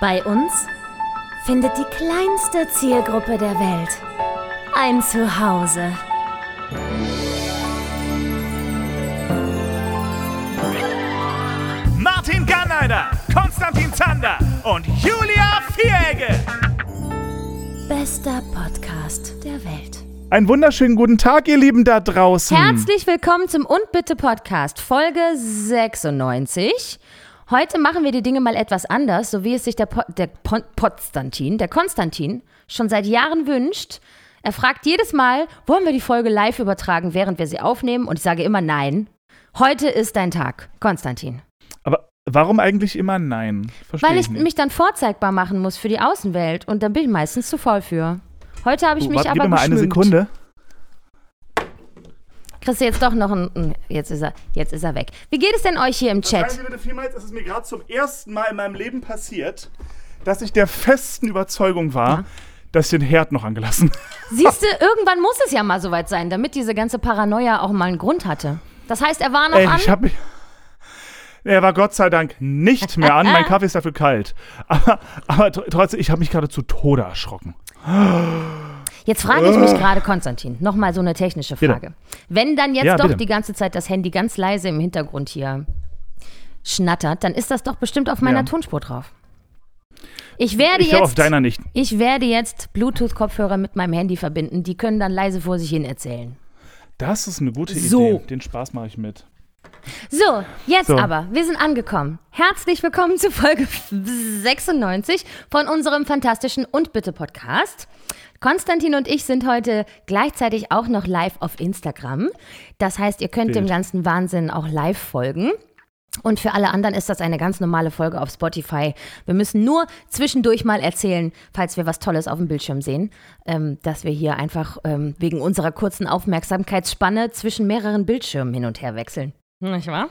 Bei uns findet die kleinste Zielgruppe der Welt ein Zuhause. Martin Garneider, Konstantin Zander und Julia Vieregge. Bester Podcast der Welt. Einen wunderschönen guten Tag, ihr Lieben da draußen. Herzlich willkommen zum Und Bitte Podcast, Folge 96. Heute machen wir die Dinge mal etwas anders, so wie es sich der, po der Pon Podstantin, der Konstantin, schon seit Jahren wünscht. Er fragt jedes Mal, wollen wir die Folge live übertragen, während wir sie aufnehmen? Und ich sage immer nein. Heute ist dein Tag, Konstantin. Aber warum eigentlich immer nein? Versteh Weil ich nicht. mich dann vorzeigbar machen muss für die Außenwelt und dann bin ich meistens zu voll für. Heute habe ich Oh, mich warte, aber gib mir mal eine geschminkt. Sekunde. Kriegst du jetzt doch noch ein. Jetzt ist er, jetzt ist er weg. Wie geht es denn euch hier im Chat? Sie bitte vielmals, es ist mir gerade zum ersten Mal in meinem Leben passiert, dass ich der festen Überzeugung war, Ja. dass ich den Herd noch angelassen Siehst du, irgendwann muss es ja mal soweit sein, damit diese ganze Paranoia auch mal einen Grund hatte. Das heißt, er war noch Ey, an. ich hab mich. Er war Gott sei Dank nicht mehr an. Mein Kaffee ist dafür kalt. Aber, aber tr- trotzdem, ich habe mich gerade zu Tode erschrocken. Jetzt frage ich mich gerade, Konstantin, nochmal so eine technische Bitte. Frage. Wenn dann jetzt Ja, doch bitte. die ganze Zeit das Handy ganz leise im Hintergrund hier schnattert, dann ist das doch bestimmt auf meiner Ja. Tonspur drauf. Ich werde Ich glaube auf jetzt. deiner nicht. Ich werde jetzt Bluetooth-Kopfhörer mit meinem Handy verbinden. Die können dann leise vor sich hin erzählen. Das ist eine gute So. Idee. Den Spaß mache ich mit. So, jetzt So. aber, wir sind angekommen. Herzlich willkommen zu Folge 96 von unserem fantastischen Und Bitte Podcast. Konstantin und ich sind heute gleichzeitig auch noch live auf Instagram. Das heißt, ihr könnt dem Bild. ganzen Wahnsinn auch live folgen. Und für alle anderen ist das eine ganz normale Folge auf Spotify. Wir müssen nur zwischendurch mal erzählen, falls wir was Tolles auf dem Bildschirm sehen, ähm, dass wir hier einfach ähm, wegen unserer kurzen Aufmerksamkeitsspanne zwischen mehreren Bildschirmen hin und her wechseln. Nicht wahr?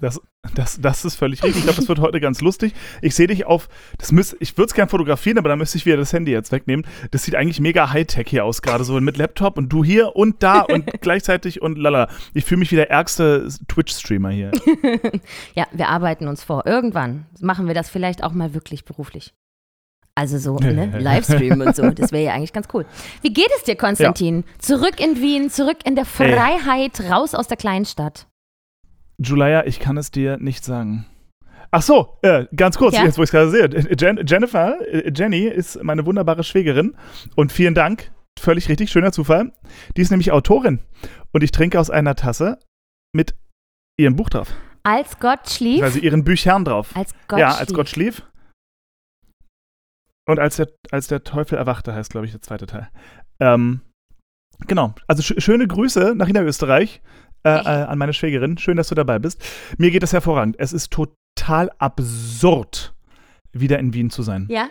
Das, das, das ist völlig richtig. Ich glaube, das wird heute ganz lustig. Ich sehe dich auf. Das müß, ich würde es gerne fotografieren, aber da müsste ich wieder das Handy jetzt wegnehmen. Das sieht eigentlich mega Hightech hier aus, gerade so mit Laptop und du hier und da und gleichzeitig und lala. Ich fühle mich wie der ärgste Twitch-Streamer hier. Ja, wir arbeiten uns vor. Irgendwann machen wir das vielleicht auch mal wirklich beruflich. Also so, ne? Livestream und so. Das wäre ja eigentlich ganz cool. Wie geht es dir, Konstantin? Zurück in Wien, zurück in der Freiheit, raus aus der kleinen Stadt. Julia, ich kann es dir nicht sagen. Ach so, äh, ganz kurz, Ja? jetzt wo ich es gerade sehe. Jen, Jennifer, äh, Jenny ist meine wunderbare Schwägerin und vielen Dank, völlig richtig, schöner Zufall. Die ist nämlich Autorin und ich trinke aus einer Tasse mit ihrem Buch drauf, Als Gott schlief. also ihren Büchern drauf. als Gott ja, schlief. als Gott schlief. Und als der, als der Teufel erwachte, heißt, glaube ich, der zweite Teil. Ähm, genau. Also sch schöne Grüße nach Niederösterreich äh, äh, an meine Schwägerin. Schön, dass du dabei bist. Mir geht es hervorragend. Es ist total absurd, wieder in Wien zu sein. Ja?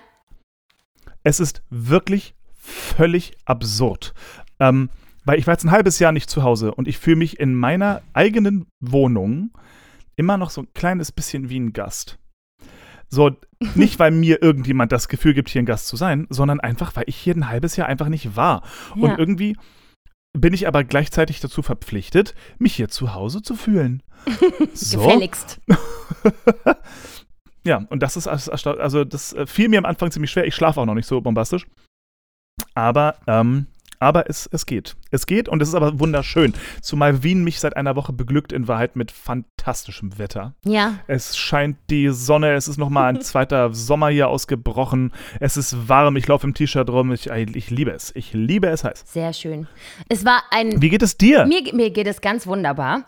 Es ist wirklich völlig absurd. Ähm, weil ich war jetzt ein halbes Jahr nicht zu Hause und ich fühle mich in meiner eigenen Wohnung immer noch so ein kleines bisschen wie ein Gast. So, nicht weil mir irgendjemand das Gefühl gibt, hier ein Gast zu sein, sondern einfach, weil ich hier ein halbes Jahr einfach nicht war. Ja. Und irgendwie bin ich aber gleichzeitig dazu verpflichtet, mich hier zu Hause zu fühlen. So. Gefälligst. Ja, und das ist also das äh, fiel mir am Anfang ziemlich schwer. Ich schlafe auch noch nicht so bombastisch. Aber, ähm, aber es, es geht. Es geht und es ist aber wunderschön. Zumal Wien mich seit einer Woche beglückt in Wahrheit mit fantastischem Wetter. Ja. Es scheint die Sonne, es ist nochmal ein zweiter Sommer hier ausgebrochen. Es ist warm, ich laufe im T-Shirt rum. Ich, ich liebe es. Ich liebe es heiß. Sehr schön. Es war ein Wie geht es dir? Mir, mir geht es ganz wunderbar.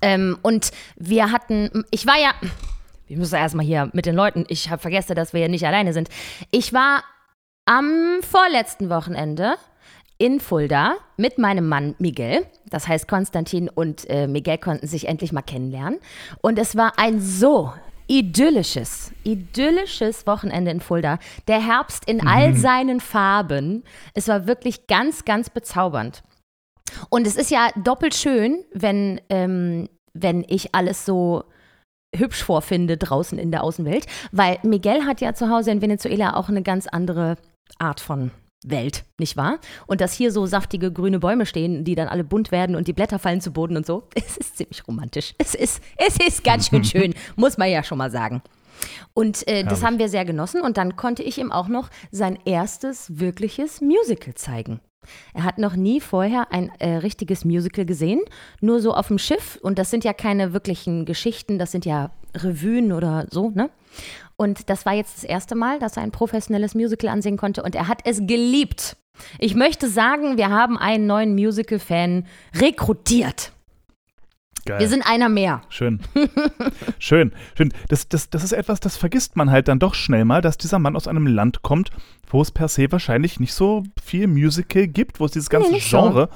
Ähm, und wir hatten, ich war ja, ich muss erstmal hier mit den Leuten, ich habe vergessen, dass wir ja nicht alleine sind. Ich war am vorletzten Wochenende in Fulda mit meinem Mann Miguel. Das heißt, Konstantin und äh, Miguel konnten sich endlich mal kennenlernen. Und es war ein so idyllisches, idyllisches Wochenende in Fulda. Der Herbst in all seinen Farben. Es war wirklich ganz, ganz bezaubernd. Und es ist ja doppelt schön, wenn, ähm, wenn ich alles so hübsch vorfinde draußen in der Außenwelt, weil Miguel hat ja zu Hause in Venezuela auch eine ganz andere Art von Welt, nicht wahr? Und dass hier so saftige grüne Bäume stehen, die dann alle bunt werden und die Blätter fallen zu Boden und so, es ist ziemlich romantisch. Es ist, es ist ganz schön schön, muss man ja schon mal sagen. Und äh, das haben wir sehr genossen. Und dann konnte ich ihm auch noch sein erstes wirkliches Musical zeigen. Er hat noch nie vorher ein äh, richtiges Musical gesehen, nur so auf dem Schiff. Und das sind ja keine wirklichen Geschichten, das sind ja Revuen oder so, ne? Und das war jetzt das erste Mal, dass er ein professionelles Musical ansehen konnte und er hat es geliebt. Ich möchte sagen, wir haben einen neuen Musical-Fan rekrutiert. Geil. Wir sind einer mehr. Schön. schön, schön. Das, das, das ist etwas, das vergisst man halt dann doch schnell mal, dass dieser Mann aus einem Land kommt, wo es per se wahrscheinlich nicht so viel Musical gibt, wo es dieses ganze nicht so.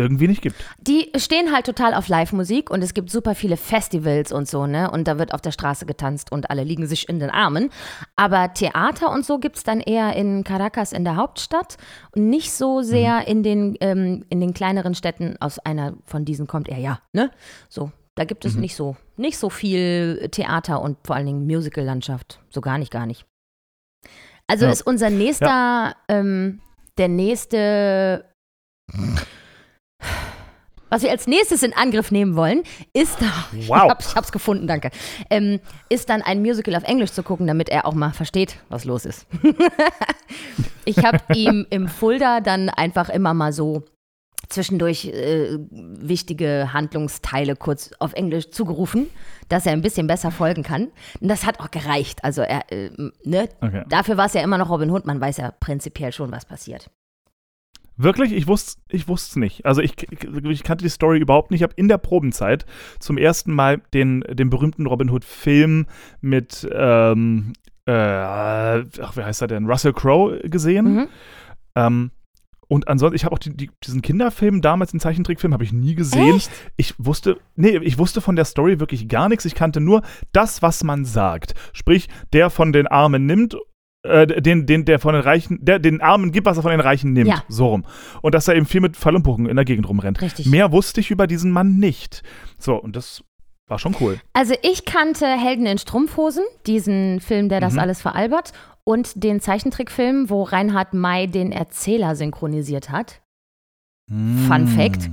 Irgendwie nicht gibt. Die stehen halt total auf Live-Musik und es gibt super viele Festivals und so, ne? Und da wird auf der Straße getanzt und alle liegen sich in den Armen. Aber Theater und so gibt es dann eher in Caracas in der Hauptstadt und nicht so sehr in, den, ähm, in den kleineren Städten. Aus einer von diesen kommt er ja, ne? So. Da gibt es nicht so, nicht so viel Theater und vor allen Dingen Musical-Landschaft. So gar nicht, gar nicht. Also Ja. ist unser nächster, ähm, der nächste was wir als nächstes in Angriff nehmen wollen, ist, ich, Wow. hab's, ich hab's gefunden, danke, ähm, ist dann ein Musical auf Englisch zu gucken, damit er auch mal versteht, was los ist. ich habe ihm im Fulda dann einfach immer mal so zwischendurch äh, wichtige Handlungsteile kurz auf Englisch zugerufen, dass er ein bisschen besser folgen kann. Und das hat auch gereicht. Also er, äh, ne? Okay. Dafür war es ja immer noch Robin Hood, man weiß ja prinzipiell schon, was passiert. Wirklich? Ich wusste ich es nicht. Also ich, ich kannte die Story überhaupt nicht. Ich habe in der Probenzeit zum ersten Mal den, den berühmten Robin Hood-Film mit, ähm, äh, ach, wie heißt er denn? Russell Crowe gesehen. Mhm. Ähm, und ansonsten, ich habe auch die, die, diesen Kinderfilm damals, den Zeichentrickfilm, habe ich nie gesehen. Echt? Ich wusste, nee, ich wusste von der Story wirklich gar nichts. Ich kannte nur das, was man sagt. Sprich, der von den Armen nimmt, äh, den, den, der von den Reichen, der den Armen gibt, was er von den Reichen nimmt. Ja. So rum. Und dass er eben viel mit Bogen in der Gegend rumrennt. Richtig. Mehr wusste ich über diesen Mann nicht. So, und das war schon cool. Also ich kannte Helden in Strumpfhosen, diesen Film, der das Mhm. alles veralbert, und den Zeichentrickfilm, wo Reinhard May den Erzähler synchronisiert hat. Fun Mm. Fact.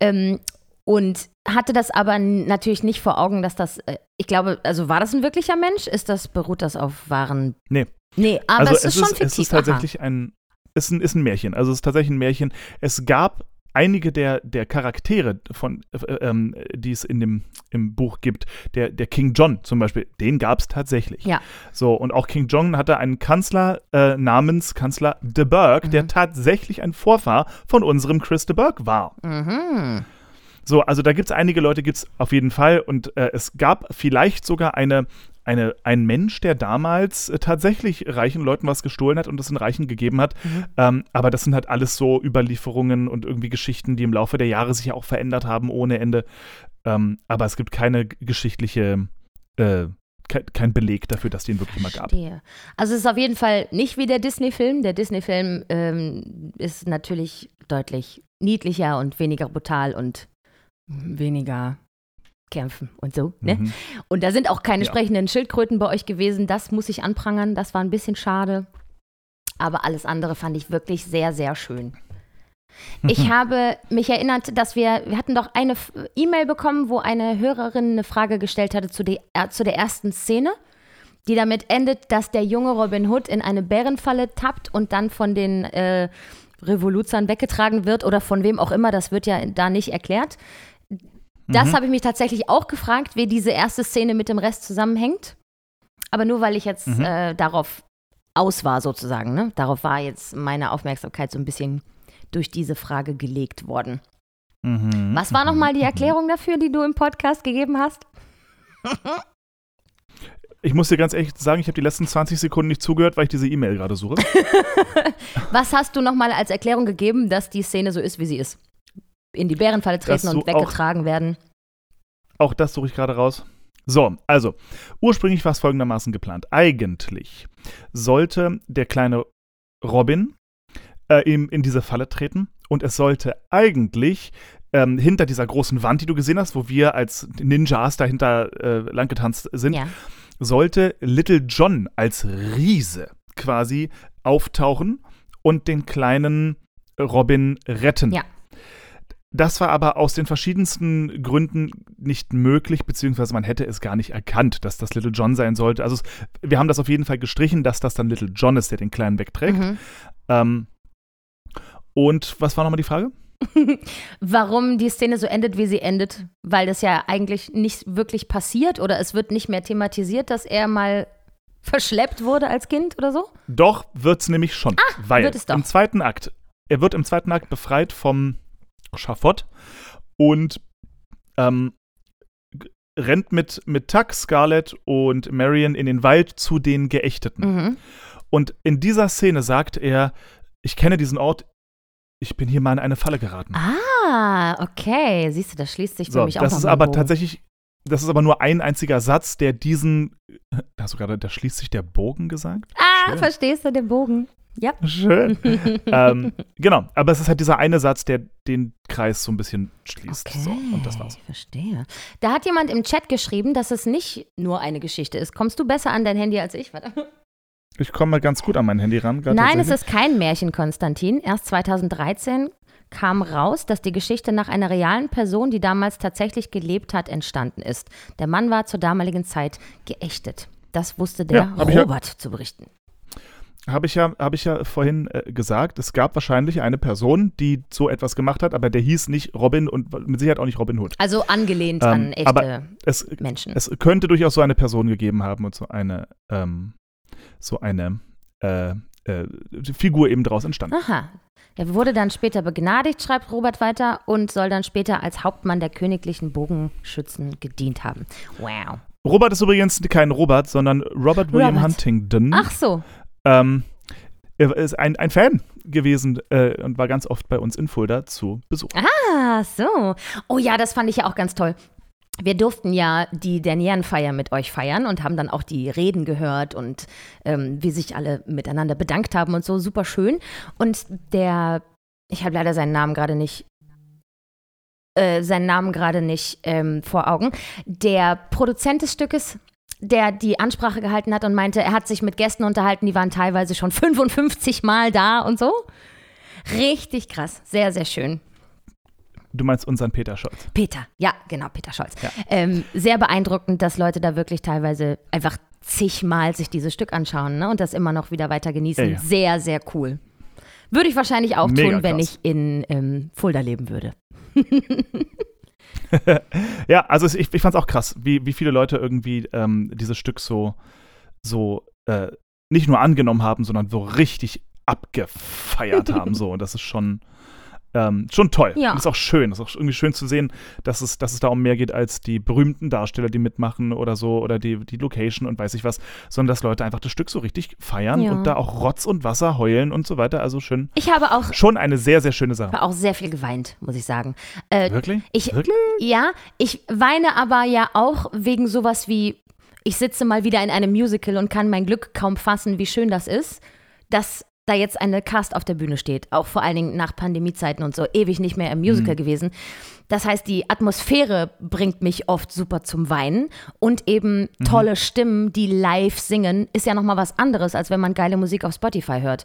Ähm, und hatte das aber natürlich nicht vor Augen, dass das, äh, ich glaube, also war das ein wirklicher Mensch? Ist das, beruht das auf wahren? Nee. Nee, aber also es ist schon fiktiv. es ist tatsächlich ein, ist ein, ist ein Märchen. Also es ist tatsächlich ein Märchen. Es gab einige der, der Charaktere, von, äh, ähm, die es in dem, im Buch gibt, der, der King John zum Beispiel, den gab es tatsächlich. Ja. So, und auch King John hatte einen Kanzler äh, namens Kanzler de Burgh, Mhm. der tatsächlich ein Vorfahr von unserem Chris de Burgh war. Mhm. So, also da gibt es einige Leute, gibt es auf jeden Fall. Und äh, es gab vielleicht sogar eine, eine, ein Mensch, der damals äh, tatsächlich reichen Leuten was gestohlen hat und das den Reichen gegeben hat. Ähm, aber das sind halt alles so Überlieferungen und irgendwie Geschichten, die im Laufe der Jahre sich ja auch verändert haben ohne Ende. Ähm, aber es gibt keine geschichtliche, äh, ke kein Beleg dafür, dass den wirklich mal gab. Also es ist auf jeden Fall nicht wie der Disney-Film. Der Disney-Film ähm, ist natürlich deutlich niedlicher und weniger brutal und weniger kämpfen und so. Ne? Mhm. Und da sind auch keine Ja. sprechenden Schildkröten bei euch gewesen. Das muss ich anprangern. Das war ein bisschen schade. Aber alles andere fand ich wirklich sehr, sehr schön. Ich habe mich erinnert, dass wir, wir hatten doch eine E-Mail bekommen, wo eine Hörerin eine Frage gestellt hatte zu, die, äh, zu der ersten Szene, die damit endet, dass der junge Robin Hood in eine Bärenfalle tappt und dann von den äh, Revoluzern weggetragen wird oder von wem auch immer, das wird ja da nicht erklärt. Das Mhm. habe ich mich tatsächlich auch gefragt, wie diese erste Szene mit dem Rest zusammenhängt. Aber nur weil ich jetzt Mhm. äh, darauf aus war, sozusagen. Ne? Darauf war jetzt meine Aufmerksamkeit so ein bisschen durch diese Frage gelegt worden. Mhm. Was war nochmal die. Erklärung dafür, die du im Podcast gegeben hast? Ich muss dir ganz ehrlich sagen, ich habe die letzten 20 Sekunden nicht zugehört, weil ich diese E-Mail gerade suche. Was hast du nochmal als Erklärung gegeben, dass die Szene so ist, wie sie ist? In die Bärenfalle treten und weggetragen werden. Auch das suche ich gerade raus. So, also, ursprünglich war es folgendermaßen geplant. Eigentlich sollte der kleine Robin äh, ihm in diese Falle treten und es sollte eigentlich ähm, hinter dieser großen Wand, die du gesehen hast, wo wir als Ninjas dahinter äh, langgetanzt sind, Ja. sollte Little John als Riese quasi auftauchen und den kleinen Robin retten. Ja. Das war aber aus den verschiedensten Gründen nicht möglich, beziehungsweise man hätte es gar nicht erkannt, dass das Little John sein sollte. Also es, wir haben das auf jeden Fall gestrichen, dass das dann Little John ist, der den Kleinen wegträgt. Mhm. Ähm, und was war nochmal die Frage? Warum die Szene so endet, wie sie endet? Weil das ja eigentlich nicht wirklich passiert oder es wird nicht mehr thematisiert, dass er mal verschleppt wurde als Kind oder so? Doch, wird es nämlich schon. weil Ah, wird es doch. im zweiten Akt, er wird im zweiten Akt befreit vom Schafott und ähm, rennt mit, mit Tuck, Scarlett und Marion in den Wald zu den Geächteten. Mhm. Und in dieser Szene sagt er, ich kenne diesen Ort, ich bin hier mal in eine Falle geraten. Ah, okay. Siehst du, das schließt sich für so, mich auch das ist aber Bogen. tatsächlich, das ist aber nur ein einziger Satz, der diesen, hast du gerade, da schließt sich der Bogen gesagt? Ah, Schön. verstehst du den Bogen? Ja. Schön. ähm, genau, aber es ist halt dieser eine Satz, der den Kreis so ein bisschen schließt. Okay, So, und das war's. verstehe. Da hat jemand im Chat geschrieben, dass es nicht nur eine Geschichte ist. Kommst du besser an dein Handy als ich? Warte. Ich komme mal ganz gut an mein Handy ran. Nein, es ist kein Märchen, Konstantin. Erst 2013 kam raus, dass die Geschichte nach einer realen Person, die damals tatsächlich gelebt hat, entstanden ist. Der Mann war zur damaligen Zeit geächtet. Das wusste der Ja, ich ja- Robert zu berichten. Habe ich, ja, hab ich ja vorhin äh, gesagt, es gab wahrscheinlich eine Person, die so etwas gemacht hat, aber der hieß nicht Robin und mit Sicherheit auch nicht Robin Hood. Also angelehnt Ähm, an echte aber Es, Menschen. es könnte durchaus so eine Person gegeben haben und so eine, ähm, so eine äh, äh, Figur eben daraus entstanden. Aha. Er wurde dann später begnadigt, schreibt Robert weiter, und soll dann später als Hauptmann der königlichen Bogenschützen gedient haben. Wow. Robert ist übrigens kein Robert, sondern Robert William Robert. Huntington. Ach so. Ähm, er ist ein, ein Fan gewesen äh, und war ganz oft bei uns in Fulda zu Besuch. Ah, so. Oh ja, das fand ich ja auch ganz toll. Wir durften ja die Dernierenfeier mit euch feiern und haben dann auch die Reden gehört und ähm, wie sich alle miteinander bedankt haben und so. Super schön. Und der, ich habe leider seinen Namen gerade nicht, äh, seinen Namen gerade nicht ähm, vor Augen. Der Produzent des Stückes, der die Ansprache gehalten hat und meinte, er hat sich mit Gästen unterhalten, die waren teilweise schon 55 Mal da und so. Richtig krass. Sehr, sehr schön. Du meinst unseren Peter Scholz. Peter, ja, genau, Peter Scholz. Ja. Ähm, sehr beeindruckend, dass Leute da wirklich teilweise einfach zigmal sich dieses Stück anschauen ne, und das immer noch wieder weiter genießen. Ja, ja. Sehr, sehr cool. Würde ich wahrscheinlich auch Mega tun, wenn krass. ich in ähm, Fulda leben würde. Ja, also ich, ich fand es auch krass, wie, wie viele Leute irgendwie ähm, dieses Stück so, so äh, nicht nur angenommen haben, sondern so richtig abgefeiert haben. So. Und das ist schon, ähm, schon toll. Ja. Ist auch schön. Ist auch irgendwie schön zu sehen, dass es, dass es da um mehr geht als die berühmten Darsteller, die mitmachen oder so, oder die, die Location und weiß ich was, sondern dass Leute einfach das Stück so richtig feiern Ja. und da auch Rotz und Wasser heulen und so weiter. Also schön. Ich habe auch, Schon eine sehr, sehr schöne Sache. auch sehr viel geweint, muss ich sagen. Äh, Wirklich? ich, Wirklich? Ja, ich weine aber ja auch wegen sowas wie, ich sitze mal wieder in einem Musical und kann mein Glück kaum fassen, wie schön das ist, dass da jetzt eine Cast auf der Bühne steht. Auch vor allen Dingen nach Pandemiezeiten und so, ewig nicht mehr im Musical gewesen. Das heißt, die Atmosphäre bringt mich oft super zum Weinen und eben tolle Stimmen, die live singen, ist ja nochmal was anderes, als wenn man geile Musik auf Spotify hört.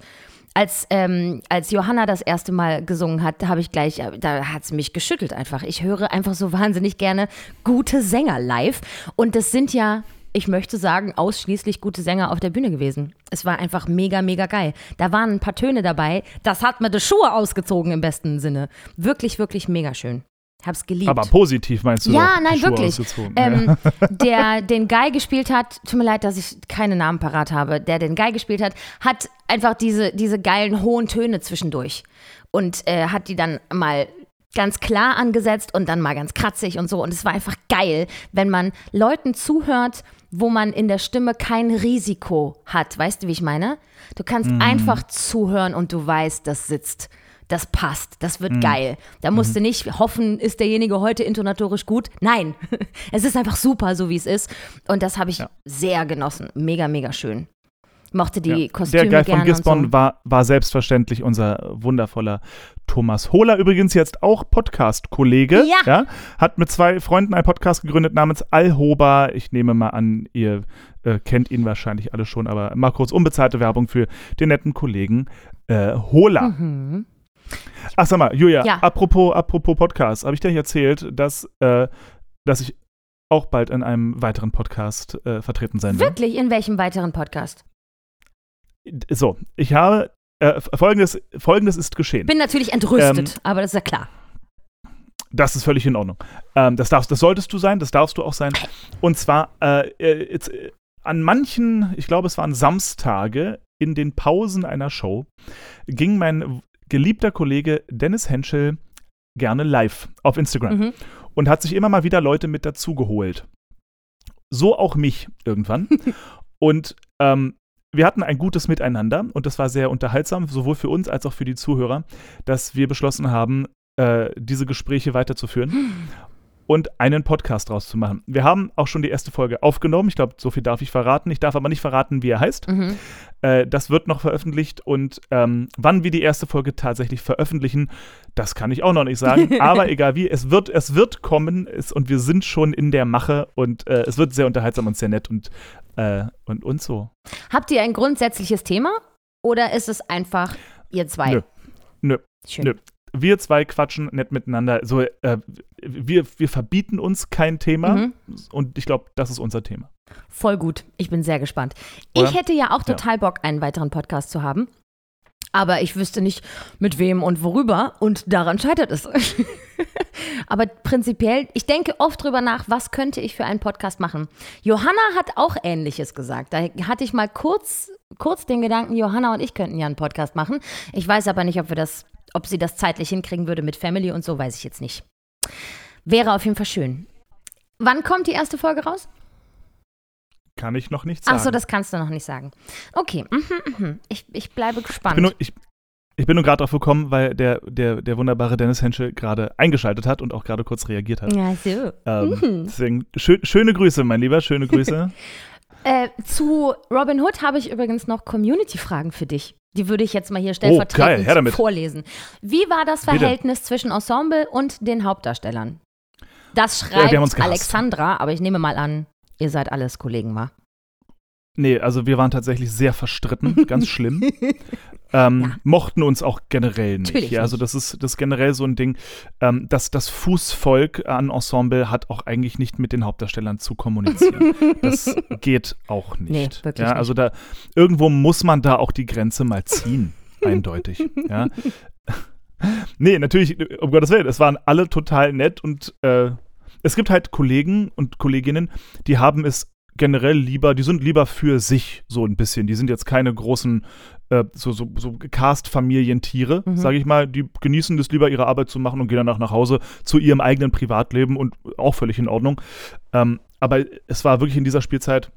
Als, ähm, als Johanna das erste Mal gesungen hat, habe ich gleich, äh, da hat es mich geschüttelt einfach. Ich höre einfach so wahnsinnig gerne gute Sänger live. Und das sind ja, ich möchte sagen, ausschließlich gute Sänger auf der Bühne gewesen. Es war einfach mega, mega geil. Da waren ein paar Töne dabei. Das hat mir die Schuhe ausgezogen im besten Sinne. Wirklich, wirklich mega schön. Hab's geliebt. Aber positiv meinst du? Ja, nein, wirklich. Ähm, der den Guy gespielt hat, tut mir leid, dass ich keine Namen parat habe, der den Guy gespielt hat, hat einfach diese, diese geilen hohen Töne zwischendurch und äh, hat die dann mal ganz klar angesetzt und dann mal ganz kratzig und so. Und es war einfach geil, wenn man Leuten zuhört, wo man in der Stimme kein Risiko hat. Weißt du, wie ich meine? Du kannst einfach zuhören und du weißt, das sitzt. Das passt, das wird geil. Da musst du nicht hoffen, ist derjenige heute intonatorisch gut. Nein, es ist einfach super, so wie es ist. Und das habe ich Ja. sehr genossen. Mega, mega schön. Mochte die Ja. Kostüme Der Guy von gerne und Gisborn so. war, war selbstverständlich unser wundervoller Thomas Hohler, übrigens jetzt auch Podcast-Kollege. Ja. Hat mit zwei Freunden einen Podcast gegründet namens Alhoba. Ich nehme mal an, ihr äh, kennt ihn wahrscheinlich alle schon, aber mal kurz unbezahlte Werbung für den netten Kollegen äh, Hohler. Mhm. Ach, sag mal, Julia, Ja. apropos, apropos Podcast, habe ich dir nicht erzählt, dass, äh, dass ich auch bald in einem weiteren Podcast äh, vertreten sein will? Wirklich? In welchem weiteren Podcast? So, ich habe, äh, folgendes, folgendes ist geschehen. Bin natürlich entrüstet, Ähm, aber das ist ja klar. Das ist völlig in Ordnung. Ähm, das, darfst, das solltest du sein, das darfst du auch sein. Und zwar äh, äh, jetzt, äh, an manchen, ich glaube, es waren Samstage, in den Pausen einer Show, ging mein geliebter Kollege Dennis Henschel gerne live auf Instagram Mhm. und hat sich immer mal wieder Leute mit dazu geholt. So auch mich irgendwann. und ähm, wir hatten ein gutes Miteinander und das war sehr unterhaltsam, sowohl für uns als auch für die Zuhörer, dass wir beschlossen haben, äh, diese Gespräche weiterzuführen und einen Podcast draus zu machen. Wir haben auch schon die erste Folge aufgenommen. Ich glaube, so viel darf ich verraten. Ich darf aber nicht verraten, wie er heißt. Mhm. Äh, das wird noch veröffentlicht und ähm, wann wir die erste Folge tatsächlich veröffentlichen, das kann ich auch noch nicht sagen. Aber egal wie, es wird, es wird kommen es, und wir sind schon in der Mache und äh, es wird sehr unterhaltsam und sehr nett und, äh, und, und so. Habt ihr ein grundsätzliches Thema oder ist es einfach ihr zwei? Nö. Nö. Schön. Nö. Wir zwei quatschen nett miteinander. So, äh, wir, wir verbieten uns kein Thema Mhm. und ich glaube, das ist unser Thema. Voll gut. Ich bin sehr gespannt. Oder? Ich hätte ja auch Ja. total Bock, einen weiteren Podcast zu haben. Aber ich wüsste nicht, mit wem und worüber. Und daran scheitert es. Aber prinzipiell, ich denke oft drüber nach, was könnte ich für einen Podcast machen. Johanna hat auch Ähnliches gesagt. Da hatte ich mal kurz, kurz den Gedanken, Johanna und ich könnten ja einen Podcast machen. Ich weiß aber nicht, ob wir das, ob sie das zeitlich hinkriegen würde mit Family und so, weiß ich jetzt nicht. Wäre auf jeden Fall schön. Wann kommt die erste Folge raus? Kann ich noch nicht sagen. Ach so, das kannst du noch nicht sagen. Okay, mhm, mhm. Ich, ich bleibe ich gespannt. bin nur, ich, ich bin nur gerade drauf gekommen, weil der, der, der wunderbare Dennis Henschel gerade eingeschaltet hat und auch gerade kurz reagiert hat. ja, so. Ähm, Mhm. deswegen schö schöne Grüße, mein Lieber, schöne Grüße. Äh, zu Robin Hood habe ich übrigens noch Community-Fragen für dich. Die würde ich jetzt mal hier stellvertretend Oh, geil, vorlesen. Wie war das Bitte. Verhältnis zwischen Ensemble und den Hauptdarstellern? Das Ja, schreibt gehasst. Alexandra, aber ich nehme mal an, ihr seid alles Kollegen, wa? Nee, also wir waren tatsächlich sehr verstritten, ganz schlimm. Ähm, Ja. Mochten uns auch generell nicht. Natürlich ja, also das ist, das ist generell so ein Ding. Ähm, das, das Fußvolk an Ensemble hat auch eigentlich nicht mit den Hauptdarstellern zu kommunizieren. das geht auch nicht. Nee, wirklich ja. Also da irgendwo muss man da auch die Grenze mal ziehen, eindeutig. Ja. Nee, natürlich, um Gottes Willen, es waren alle total nett und äh, es gibt halt Kollegen und Kolleginnen, die haben es generell lieber, die sind lieber für sich so ein bisschen. Die sind jetzt keine großen, äh, so, so, so Cast-Familientiere, Mhm. sage ich mal. Die genießen es lieber, ihre Arbeit zu machen und gehen danach nach Hause zu ihrem eigenen Privatleben und auch völlig in Ordnung. Ähm, aber es war wirklich in dieser Spielzeit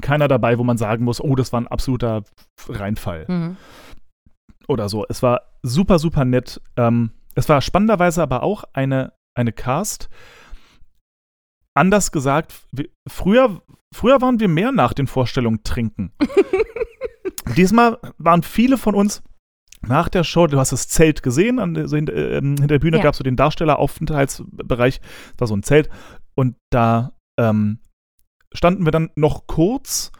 keiner dabei, wo man sagen muss, oh, das war ein absoluter Reinfall Mhm. oder so. Es war super, super nett. Ähm, es war spannenderweise aber auch eine, eine Cast. Anders gesagt, früher, früher waren wir mehr nach den Vorstellungen trinken. Diesmal waren viele von uns nach der Show, du hast das Zelt gesehen, an, der- so hinter, ähm, hinter der Bühne Ja. gab es so den Darstelleraufenthaltsbereich, das war so ein Zelt. Und da ähm, standen wir dann noch kurz,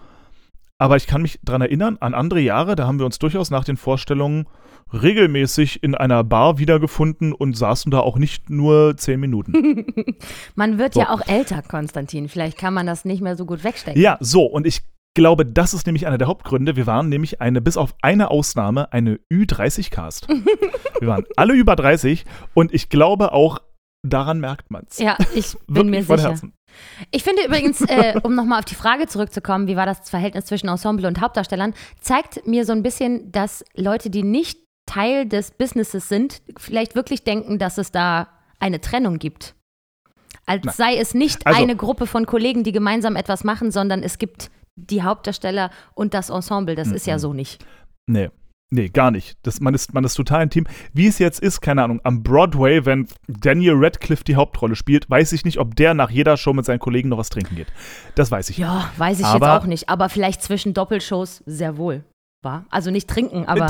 aber ich kann mich daran erinnern, an andere Jahre, da haben wir uns durchaus nach den Vorstellungen regelmäßig in einer Bar wiedergefunden und saßen da auch nicht nur zehn Minuten. Man wird So. ja auch älter, Konstantin. Vielleicht kann man das nicht mehr so gut wegstecken. Ja, so, und ich glaube, das ist nämlich einer der Hauptgründe. Wir waren nämlich eine, bis auf eine Ausnahme, eine Ü30-Cast. wir waren alle über 30 und ich glaube auch, daran merkt man es. Ja, ich bin mir sicher. Herzen. Ich finde übrigens, äh, um nochmal auf die Frage zurückzukommen, wie war das Verhältnis zwischen Ensemble und Hauptdarstellern, zeigt mir so ein bisschen, dass Leute, die nicht Teil des Businesses sind, vielleicht wirklich denken, dass es da eine Trennung gibt. Als Na, sei es nicht also- eine Gruppe von Kollegen, die gemeinsam etwas machen, sondern es gibt die Hauptdarsteller und das Ensemble. Das ist ja Mhm. so nicht. Nee. Nee, gar nicht. Das, man, ist, man ist total ein Team. Wie es jetzt ist, keine Ahnung, am Broadway, wenn Daniel Radcliffe die Hauptrolle spielt, weiß ich nicht, ob der nach jeder Show mit seinen Kollegen noch was trinken geht. Das weiß ich. Ja, weiß ich Aber- jetzt auch nicht. Aber vielleicht zwischen Doppelshows sehr wohl. War. Also nicht trinken, aber.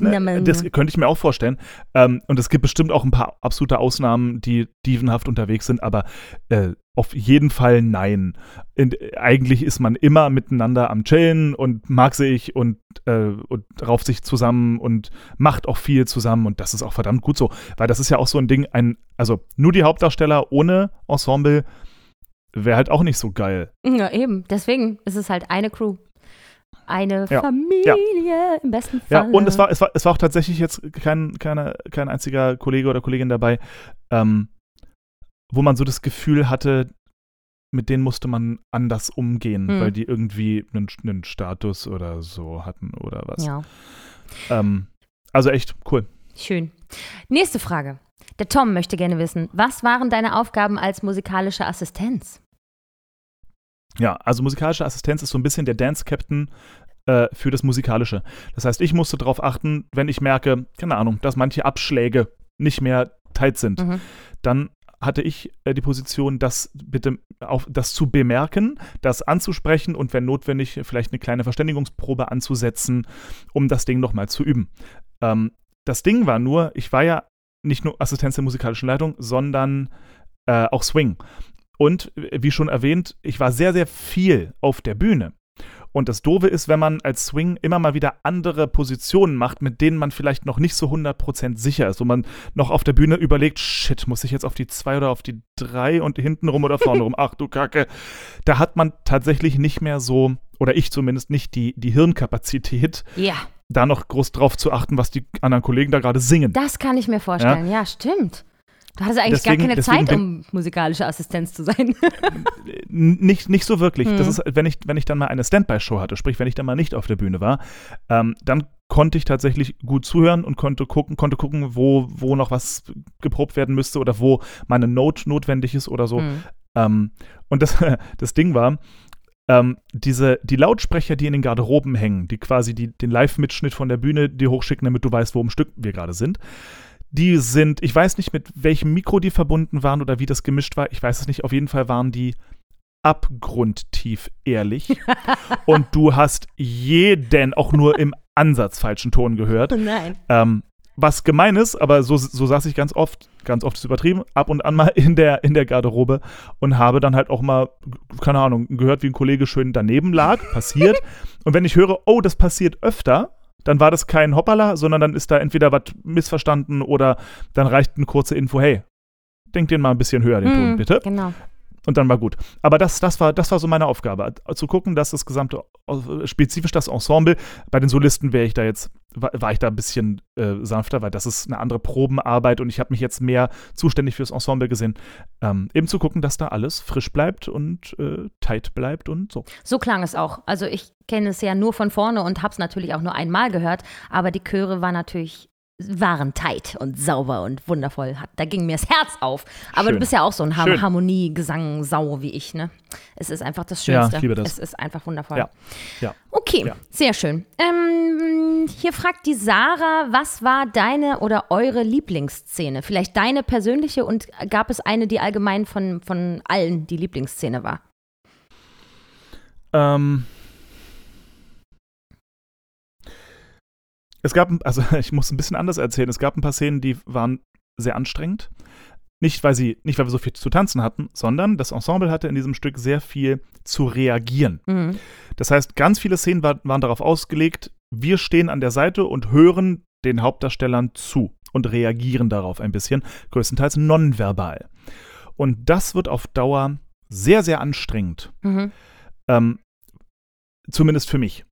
Ne, ne, das könnte ich mir auch vorstellen. Ähm, und es gibt bestimmt auch ein paar absolute Ausnahmen, die dievenhaft unterwegs sind, aber äh, auf jeden Fall nein. In, eigentlich ist man immer miteinander am Chillen und mag sich und, äh, und rauft sich zusammen und macht auch viel zusammen und das ist auch verdammt gut so. Weil das ist ja auch so ein Ding, ein, also nur die Hauptdarsteller ohne Ensemble wäre halt auch nicht so geil. Ja, eben. Deswegen ist es halt eine Crew. Eine ja. Familie ja. im besten Fall. Ja, und es war, es war, es war auch tatsächlich jetzt kein, keine, kein einziger Kollege oder Kollegin dabei, ähm, wo man so das Gefühl hatte, mit denen musste man anders umgehen, hm. weil die irgendwie einen, einen, Status oder so hatten oder was. Ja. Ähm, also echt cool. Schön. Nächste Frage. Der Tom möchte gerne wissen, was waren deine Aufgaben als musikalische Assistenz? Ja, also musikalische Assistenz ist so ein bisschen der Dance-Captain äh, für das Musikalische. Das heißt, ich musste darauf achten, wenn ich merke, keine Ahnung, dass manche Abschläge nicht mehr tight sind, mhm. dann hatte ich äh, die Position, das bitte auf das zu bemerken, das anzusprechen und wenn notwendig vielleicht eine kleine Verständigungsprobe anzusetzen, um das Ding nochmal zu üben. Ähm, das Ding war nur, ich war ja nicht nur Assistenz der musikalischen Leitung, sondern äh, auch Swing. Und wie schon erwähnt, ich war sehr, sehr viel auf der Bühne. Und das Doofe ist, wenn man als Swing immer mal wieder andere Positionen macht, mit denen man vielleicht noch nicht so 100% sicher ist, wo man noch auf der Bühne überlegt, shit, muss ich jetzt auf die 2 oder auf die 3 und hinten rum oder vorne rum, ach du Kacke. Da hat man tatsächlich nicht mehr so, oder ich zumindest nicht, die, die Hirnkapazität, ja. da noch groß drauf zu achten, was die anderen Kollegen da gerade singen. Das kann ich mir vorstellen, ja, ja stimmt. Du hattest eigentlich deswegen, gar keine Zeit, um musikalische Assistenz zu sein. nicht, nicht so wirklich. Mhm. Das ist, wenn ich, wenn ich dann mal eine Standby-Show hatte, sprich, wenn ich dann mal nicht auf der Bühne war, ähm, dann konnte ich tatsächlich gut zuhören und konnte gucken, konnte gucken, wo, wo noch was geprobt werden müsste oder wo meine Note notwendig ist oder so. Mhm. Ähm, und das, das Ding war, ähm, diese, die Lautsprecher, die in den Garderoben hängen, die quasi die, den Live-Mitschnitt von der Bühne dir hochschicken, damit du weißt, wo im Stück wir gerade sind, die sind, ich weiß nicht, mit welchem Mikro die verbunden waren oder wie das gemischt war. Ich weiß es nicht. Auf jeden Fall waren die abgrundtief ehrlich. und du hast jeden auch nur im Ansatz falschen Ton gehört. Oh nein. Ähm, was gemein ist, aber so, so saß ich ganz oft, ganz oft ist übertrieben, ab und an mal in der, in der Garderobe und habe dann halt auch mal, keine Ahnung, gehört, wie ein Kollege schön daneben lag, passiert. und wenn ich höre, oh, das passiert öfter, dann war das kein Hoppala, sondern dann ist da entweder was missverstanden oder dann reicht eine kurze Info, hey, denk den mal ein bisschen höher, den mm, Ton, bitte. Genau. Und dann war gut. Aber das, das, war, das war so meine Aufgabe, zu gucken, dass das gesamte, spezifisch das Ensemble, bei den Solisten wäre ich da jetzt, war, war, ich da ein bisschen äh, sanfter, weil das ist eine andere Probenarbeit und ich habe mich jetzt mehr zuständig fürs Ensemble gesehen. Ähm, eben zu gucken, dass da alles frisch bleibt und äh, tight bleibt und so. So klang es auch. Also ich kenne es ja nur von vorne und habe es natürlich auch nur einmal gehört, aber die Chöre war natürlich waren tight und sauber und wundervoll. Da ging mir das Herz auf. Aber Schön. du bist ja auch so ein Schön. Harmonie, Gesang, Sau wie ich, ne? Es ist einfach das Schönste. Ja, ich liebe das. Es ist einfach wundervoll. Ja. ja. Okay, ja. sehr schön. Ähm, hier fragt die Sarah, was war deine oder eure Lieblingsszene? Vielleicht deine persönliche und gab es eine, die allgemein von, von allen die Lieblingsszene war? Ähm, Es gab, also ich muss ein bisschen anders erzählen, es gab ein paar Szenen, die waren sehr anstrengend. Nicht, weil sie, nicht weil wir so viel zu tanzen hatten, sondern das Ensemble hatte in diesem Stück sehr viel zu reagieren. Mhm. Das heißt, ganz viele Szenen war, waren darauf ausgelegt, wir stehen an der Seite und hören den Hauptdarstellern zu und reagieren darauf ein bisschen, größtenteils nonverbal. Und das wird auf Dauer sehr, sehr anstrengend. Mhm. Ähm, zumindest für mich.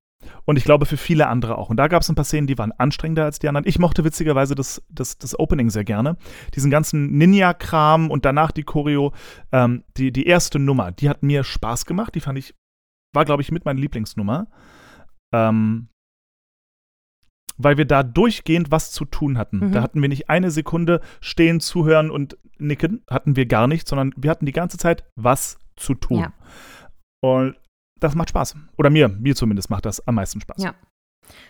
Und ich glaube für viele andere auch. Und da gab es ein paar Szenen, die waren anstrengender als die anderen. Ich mochte witzigerweise das, das, das Opening sehr gerne. Diesen ganzen Ninja-Kram und danach die Choreo. Ähm, die, die erste Nummer, die hat mir Spaß gemacht. Die fand ich, war glaube ich mit meiner Lieblingsnummer. Ähm, weil wir da durchgehend was zu tun hatten. Mhm. Da hatten wir nicht eine Sekunde stehen, zuhören und nicken, hatten wir gar nicht, sondern wir hatten die ganze Zeit was zu tun. Ja. Und das macht Spaß. Oder mir, mir zumindest macht das am meisten Spaß. Ja.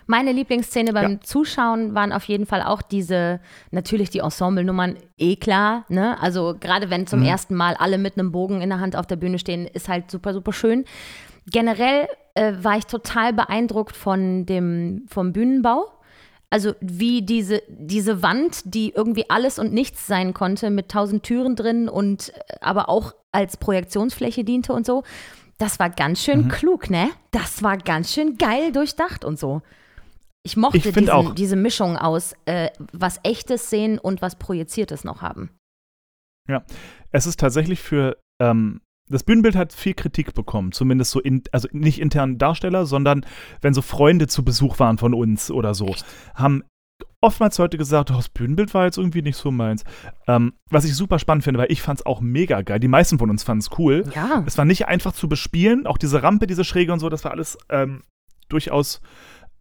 Meine Lieblingsszene beim ja. Zuschauen waren auf jeden Fall auch diese, natürlich die Ensemble-Nummern, eh klar, ne? Also gerade wenn zum mhm. ersten Mal alle mit einem Bogen in der Hand auf der Bühne stehen, ist halt super, super schön. Generell äh, war ich total beeindruckt von dem, vom Bühnenbau. Also wie diese, diese Wand, die irgendwie alles und nichts sein konnte, mit tausend Türen drin und äh, aber auch als Projektionsfläche diente und so. Das war ganz schön Mhm. klug, ne? Das war ganz schön geil durchdacht und so. Ich mochte Ich diesen, auch. diese Mischung aus äh, was echtes sehen und was projiziertes noch haben. Es ist tatsächlich für, ähm, das Bühnenbild hat viel Kritik bekommen, zumindest so, in, also nicht internen Darsteller, sondern wenn so Freunde zu Besuch waren von uns oder so, haben oftmals Leute gesagt, oh, das Bühnenbild war jetzt irgendwie nicht so meins. Ähm, was ich super spannend finde, weil ich fand es auch mega geil. Die meisten von uns fanden es cool. Ja. Es war nicht einfach zu bespielen, auch diese Rampe, diese Schräge und so, das war alles ähm, durchaus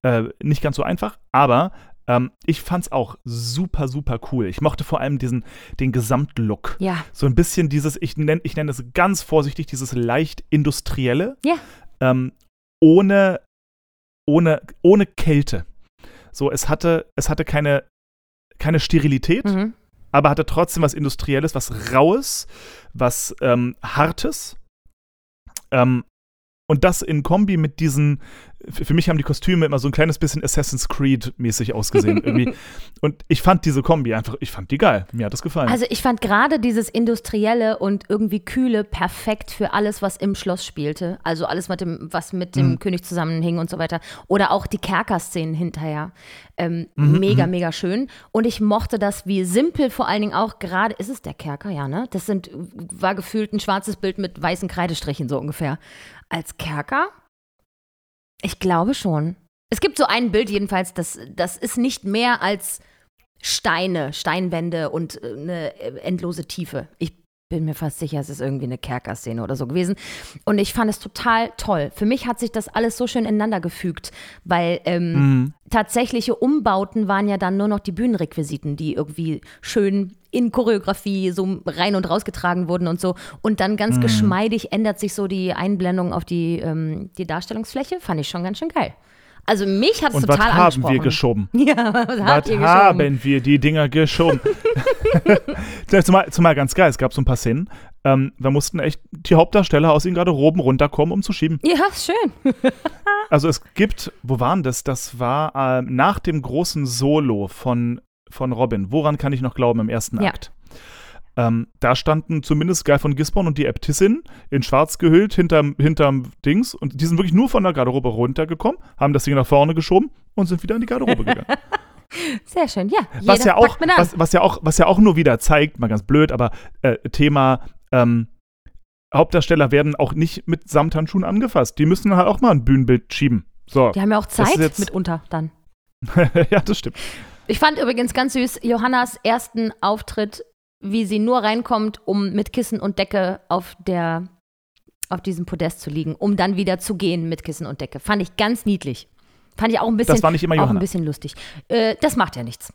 äh, nicht ganz so einfach, aber ähm, ich fand es auch super, super cool. Ich mochte vor allem diesen, den Gesamtlook. Ja. So ein bisschen dieses, ich nenne ich nenn es ganz vorsichtig, dieses leicht industrielle, Ja. ähm, ohne, ohne, ohne Kälte. So, es hatte, es hatte keine, keine Sterilität, Mhm. aber hatte trotzdem was Industrielles, was Raues, was ähm, Hartes. Ähm, und das in Kombi mit diesen, für mich haben die Kostüme immer so ein kleines bisschen Assassin's Creed-mäßig ausgesehen irgendwie. Und ich fand diese Kombi einfach, ich fand die geil. Mir hat das gefallen. Also ich fand gerade dieses Industrielle und irgendwie Kühle perfekt für alles, was im Schloss spielte. Also alles, mit dem, was mit dem Mhm. König zusammenhing und so weiter. Oder auch die Kerkerszenen hinterher. Ähm, Mhm, mega, mhm. mega schön. Und ich mochte das, wie simpel vor allen Dingen auch gerade, ist es der Kerker, ja, ne? Das sind, war gefühlt ein schwarzes Bild mit weißen Kreidestrichen so ungefähr. Als Kerker? Ich glaube schon. Es gibt so ein Bild jedenfalls, das, das ist nicht mehr als Steine, Steinwände und äh, eine äh, endlose Tiefe. Ich bin mir fast sicher, es ist irgendwie eine Kerkerszene oder so gewesen. Und ich fand es total toll. Für mich hat sich das alles so schön ineinander gefügt, weil ähm, Mhm. tatsächliche Umbauten waren ja dann nur noch die Bühnenrequisiten, die irgendwie schön in Choreografie so rein und rausgetragen wurden und so. Und dann ganz Mhm. geschmeidig ändert sich so die Einblendung auf die, ähm, die Darstellungsfläche. Fand ich schon ganz schön geil. Also mich hat es Und was total haben wir geschoben? Ja, was habt Was ihr geschoben? haben wir die Dinger geschoben? Zumal, zumal ganz geil, es gab so ein paar Szenen, ähm, da mussten echt die Hauptdarsteller aus ihren Garderoben runterkommen, um zu schieben. Ja, ist schön. Also es gibt, wo waren das? Das war ähm, nach dem großen Solo von, von Robin. Woran kann ich noch glauben im ersten Ja. Akt? Ähm, da standen zumindest Guy von Gisborne und die Äbtissin in schwarz gehüllt hinterm, hinterm Dings und die sind wirklich nur von der Garderobe runtergekommen, haben das Ding nach vorne geschoben und sind wieder in die Garderobe gegangen. Sehr schön, ja. was ja auch, was, was ja auch, was ja auch nur wieder zeigt, mal ganz blöd, aber äh, Thema ähm, Hauptdarsteller werden auch nicht mit Samthandschuhen angefasst. Die müssen halt auch mal ein Bühnenbild schieben. So. Die haben ja auch Zeit mitunter dann. ja, das stimmt. Ich fand übrigens ganz süß Johannas ersten Auftritt, wie sie nur reinkommt, um mit Kissen und Decke auf der auf diesem Podest zu liegen, um dann wieder zu gehen mit Kissen und Decke. Fand ich ganz niedlich. Fand ich auch ein bisschen, Das war nicht immer auch ein Johanna. bisschen lustig. Äh, das macht ja nichts.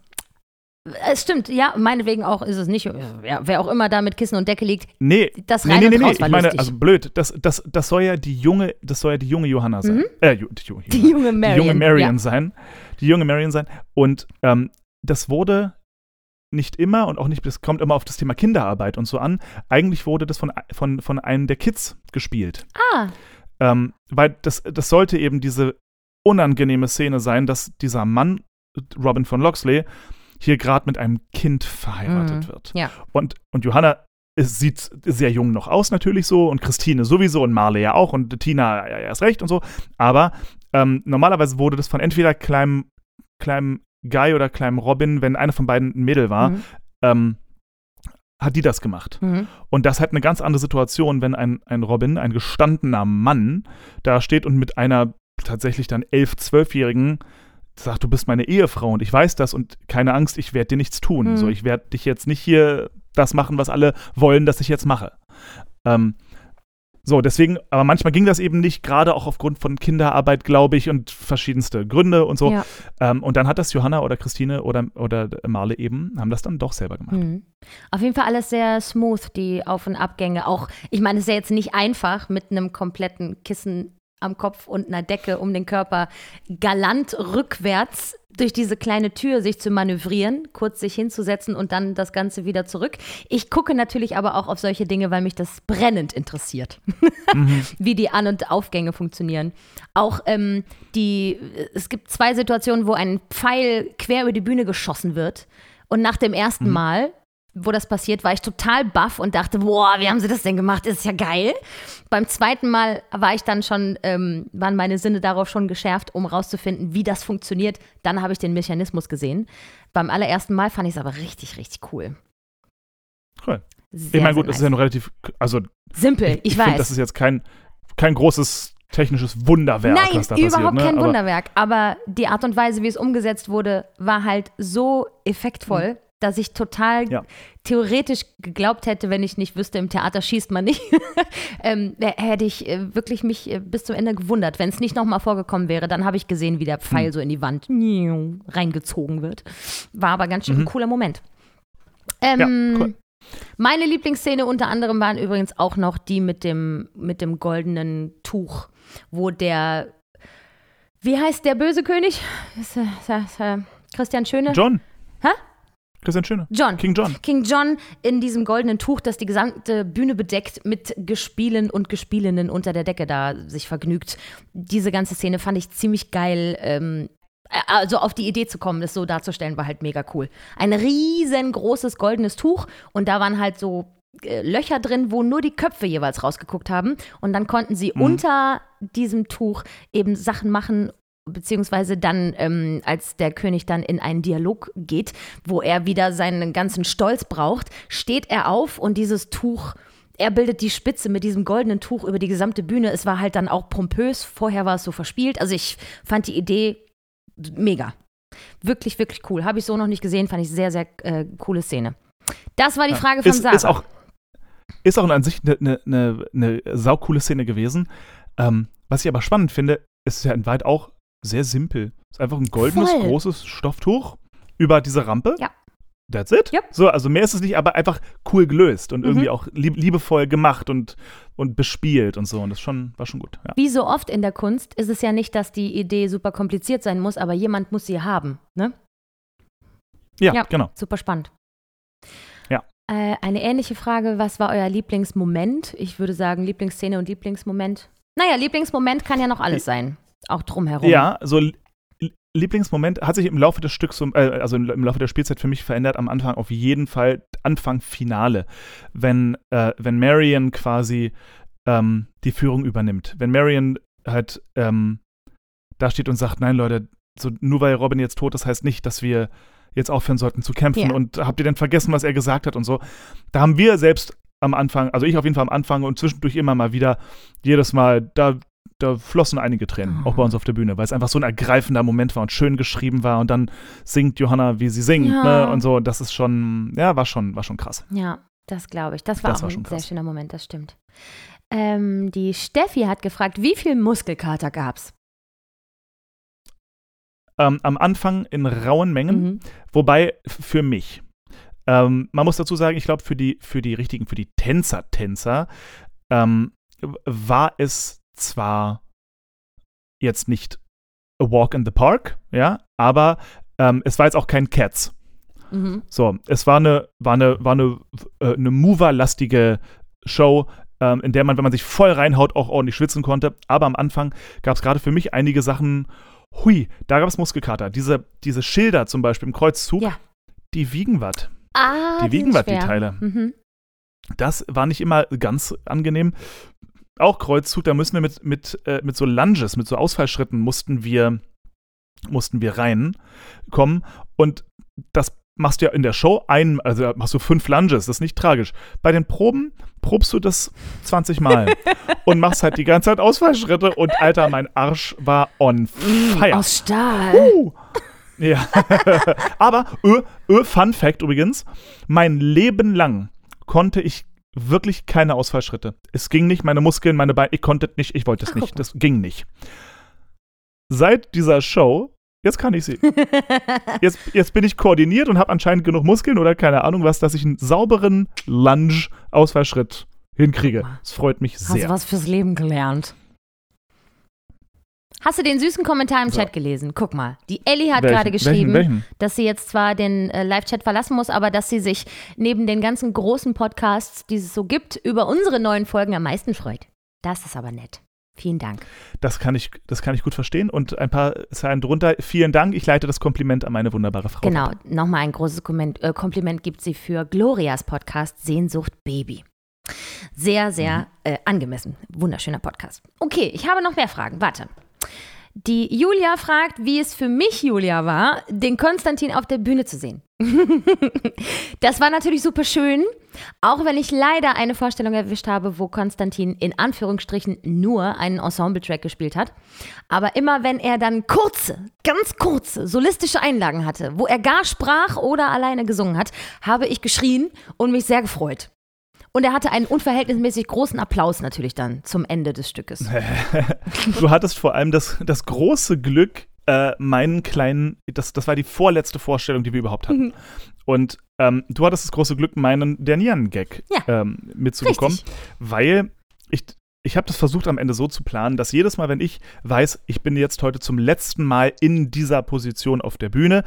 Es stimmt, ja, meinetwegen auch ist es nicht. Ja, wer auch immer da mit Kissen und Decke liegt, Nee, das nee, rein nee, nee, nee. war Ich meine, lustig. also blöd, das, das, das soll ja die junge, das soll ja die junge Johanna sein. Äh, ju- die, junge, Mhm. die junge Marion. die junge Marion Ja. sein. Die junge Marion sein. Und ähm, das wurde nicht immer und auch nicht, das kommt immer auf das Thema Kinderarbeit und so an. Eigentlich wurde das von, von, von einem der Kids gespielt. Ah, Ähm, weil das, das sollte eben diese unangenehme Szene sein, dass dieser Mann, Robin von Loxley, hier gerade mit einem Kind verheiratet Mhm. wird. Ja. Und, und Johanna ist, sieht sehr jung noch aus, natürlich so, und Christine sowieso und Marley ja auch und Tina ja, erst recht und so. Aber ähm, normalerweise wurde das von entweder kleinem, kleinem Guy oder kleinem Robin, wenn einer von beiden ein Mädel war, Mhm. ähm, hat die das gemacht. Mhm. Und das hat eine ganz andere Situation, wenn ein, ein Robin, ein gestandener Mann, da steht und mit einer tatsächlich dann elf, zwölfjährigen sagt, du bist meine Ehefrau und ich weiß das und keine Angst, ich werde dir nichts tun. Mhm. So, ich werde dich jetzt nicht hier das machen, was alle wollen, dass ich jetzt mache. Ähm, so, deswegen, aber manchmal ging das eben nicht, gerade auch aufgrund von Kinderarbeit, glaube ich, und verschiedenste Gründe und so. Ja. Ähm, und dann hat das Johanna oder Christine oder, oder Marle eben, haben das dann doch selber gemacht. Mhm. Auf jeden Fall alles sehr smooth, die Auf- und Abgänge. Auch, ich meine, es ist ja jetzt nicht einfach, mit einem kompletten Kissen am Kopf und einer Decke um den Körper galant rückwärts durch diese kleine Tür sich zu manövrieren, kurz sich hinzusetzen und dann das Ganze wieder zurück. Ich gucke natürlich aber auch auf solche Dinge, weil mich das brennend interessiert, mhm. wie die An- und Aufgänge funktionieren. Auch ähm, die, es gibt zwei Situationen, wo ein Pfeil quer über die Bühne geschossen wird. Und nach dem ersten mhm. Mal wo das passiert, war ich total baff und dachte, boah, wie haben sie das denn gemacht? Das ist ja geil. Beim zweiten Mal war ich dann schon, ähm, waren meine Sinne darauf schon geschärft, um rauszufinden, wie das funktioniert. Dann habe ich den Mechanismus gesehen. Beim allerersten Mal fand ich es aber richtig, richtig cool. Cool. Sehr, ich meine, gut, es ist ja noch relativ, also simpel, ich, ich weiß. Find, das ist jetzt kein, kein großes technisches Wunderwerk, Nein, was da passiert. Nein, überhaupt ne? kein aber Wunderwerk. Aber die Art und Weise, wie es umgesetzt wurde, war halt so effektvoll. Mhm dass ich total ja. theoretisch geglaubt hätte, wenn ich nicht wüsste, im Theater schießt man nicht, ähm, hätte ich äh, wirklich mich äh, bis zum Ende gewundert. Wenn es nicht nochmal vorgekommen wäre, dann habe ich gesehen, wie der Pfeil hm. so in die Wand reingezogen wird. War aber ganz schön mhm. ein cooler Moment. Ähm, ja, cool. Meine Lieblingsszene unter anderem waren übrigens auch noch die mit dem, mit dem goldenen Tuch, wo der, wie heißt der böse König? Ist, ist, ist, Christian Schöne? John. Hä? Christian Schöne. John. King John. King John in diesem goldenen Tuch, das die gesamte Bühne bedeckt, mit Gespielen und Gespielinnen unter der Decke da sich vergnügt. Diese ganze Szene fand ich ziemlich geil. Ähm, äh, also auf die Idee zu kommen, das so darzustellen, war halt mega cool. Ein riesengroßes goldenes Tuch und da waren halt so äh, Löcher drin, wo nur die Köpfe jeweils rausgeguckt haben. Und dann konnten sie mhm. unter diesem Tuch eben Sachen machen, beziehungsweise dann, ähm, als der König dann in einen Dialog geht, wo er wieder seinen ganzen Stolz braucht, steht er auf und dieses Tuch er bildet die Spitze mit diesem goldenen Tuch über die gesamte Bühne. Es war halt dann auch pompös. Vorher war es so verspielt. Also ich fand die Idee mega. Wirklich, wirklich cool. Habe ich so noch nicht gesehen. Fand ich sehr, sehr äh, coole Szene. Das war die Frage von ist, Sarah. Ist auch, ist auch an sich eine ne, ne, ne saukoole Szene gewesen. Ähm, was ich aber spannend finde, ist ja in weit auch sehr simpel. Es ist einfach ein goldenes, Voll. großes Stofftuch über diese Rampe. Ja. That's it. Yep. So, also mehr ist es nicht, aber einfach cool gelöst und mhm. irgendwie auch lieb liebevoll gemacht und, und bespielt und so. Und das schon, war schon gut. Ja. Wie so oft in der Kunst ist es ja nicht, dass die Idee super kompliziert sein muss, aber jemand muss sie haben, ne? Ja, ja genau. Super spannend. Ja. Äh, eine ähnliche Frage: Was war euer Lieblingsmoment? Ich würde sagen, Lieblingsszene und Lieblingsmoment. Naja, Lieblingsmoment kann ja noch alles sein auch drumherum. Ja, so Lieblingsmoment hat sich im Laufe des Stücks, äh, also im Laufe der Spielzeit für mich verändert. Am Anfang auf jeden Fall Anfang Finale, wenn äh, wenn Marion quasi ähm, die Führung übernimmt, wenn Marion halt ähm, da steht und sagt, nein Leute, so nur weil Robin jetzt tot ist, heißt nicht, dass wir jetzt aufhören sollten zu kämpfen. Ja. Und habt ihr denn vergessen, was er gesagt hat und so? Da haben wir selbst am Anfang, also ich auf jeden Fall am Anfang und zwischendurch immer mal wieder, jedes Mal, da da flossen einige Tränen, auch bei uns auf der Bühne, weil es einfach so ein ergreifender Moment war und schön geschrieben war und dann singt Johanna, wie sie singt, ja. ne? Und so, das ist schon, ja, war schon, war schon krass. Ja, das glaube ich. Das war das auch war ein sehr schöner Moment, das stimmt. Ähm, die Steffi hat gefragt, wie viel Muskelkater gab's? Ähm, am Anfang in rauen Mengen, mhm. wobei für mich. Ähm, man muss dazu sagen, ich glaube, für die, für die richtigen, für die Tänzer-Tänzer ähm, war es zwar jetzt nicht A Walk in the Park, ja, aber ähm, es war jetzt auch kein Cats. Mhm. So, es war eine, war eine, war eine, äh, eine Mover-lastige Show, ähm, in der man, wenn man sich voll reinhaut, auch ordentlich schwitzen konnte. Aber am Anfang gab es gerade für mich einige Sachen, hui, da gab es Muskelkater. Diese, diese Schilder zum Beispiel im Kreuzzug, ja. die wiegen was. Ah, die wiegen was, die Teile. Mhm. Das war nicht immer ganz angenehm auch Kreuzzug, da müssen wir mit, mit, äh, mit so Lunges, mit so Ausfallschritten mussten wir, mussten wir reinkommen. Und das machst du ja in der Show ein, also machst du fünf Lunges, das ist nicht tragisch. Bei den Proben probst du das 20 Mal und machst halt die ganze Zeit Ausfallschritte und Alter, mein Arsch war on fire. Aus Stahl. Uh. Ja. Aber, ö, ö, Fun Fact übrigens, mein Leben lang konnte ich wirklich keine Ausfallschritte. Es ging nicht, meine Muskeln, meine Beine, ich konnte es nicht, ich wollte es nicht. Das ging nicht. Seit dieser Show, jetzt kann ich sie. jetzt, jetzt bin ich koordiniert und habe anscheinend genug Muskeln oder keine Ahnung was, dass ich einen sauberen Lunge-Ausfallschritt hinkriege. Das freut mich sehr. Hast du was fürs Leben gelernt? Hast du den süßen Kommentar im. Chat gelesen? Guck mal. Die Ellie hat Welchen? gerade geschrieben, Welchen, welchen? dass sie jetzt zwar den äh, Live-Chat verlassen muss, aber dass sie sich neben den ganzen großen Podcasts, die es so gibt, über unsere neuen Folgen am meisten freut. Das ist aber nett. Vielen Dank. Das kann ich, das kann ich gut verstehen. Und ein paar Zeilen drunter. Vielen Dank. Ich leite das Kompliment an meine wunderbare Frau. Genau, nochmal ein großes Komment, äh, Kompliment gibt sie für Glorias Podcast Sehnsucht Baby. Sehr, sehr äh, angemessen. Wunderschöner Podcast. Okay, ich habe noch mehr Fragen. Warte. Die Julia fragt, wie es für mich, Julia, war, den Konstantin auf der Bühne zu sehen. das war natürlich super schön, auch wenn ich leider eine Vorstellung erwischt habe, wo Konstantin in Anführungsstrichen nur einen Ensemble-Track gespielt hat. Aber immer wenn er dann kurze, ganz kurze solistische Einlagen hatte, wo er gar sprach oder alleine gesungen hat, habe ich geschrien und mich sehr gefreut. Und er hatte einen unverhältnismäßig großen Applaus natürlich dann zum Ende des Stückes. Du hattest vor allem das, das große Glück, äh, meinen kleinen, das, das war die vorletzte Vorstellung, die wir überhaupt hatten. Und ähm, du hattest das große Glück, meinen der Nieren-Gag Ja. ähm, mitzubekommen, Richtig. weil ich, ich habe das versucht am Ende so zu planen, dass jedes Mal, wenn ich weiß, ich bin jetzt heute zum letzten Mal in dieser Position auf der Bühne,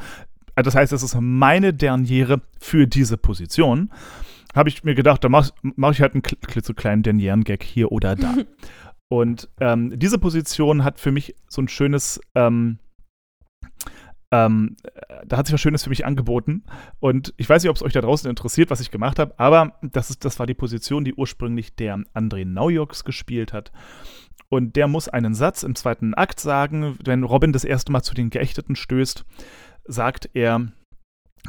äh, das heißt, es ist meine Derniere für diese Position, habe ich mir gedacht, da mache mach ich halt einen kl- klitzekleinen Dernieren-Gag hier oder da. Und ähm, diese Position hat für mich so ein schönes, ähm, ähm, äh, da hat sich was Schönes für mich angeboten. Und ich weiß nicht, ob es euch da draußen interessiert, was ich gemacht habe, aber das, ist, das war die Position, die ursprünglich der André Naujoks gespielt hat. Und der muss einen Satz im zweiten Akt sagen, wenn Robin das erste Mal zu den Geächteten stößt, sagt er,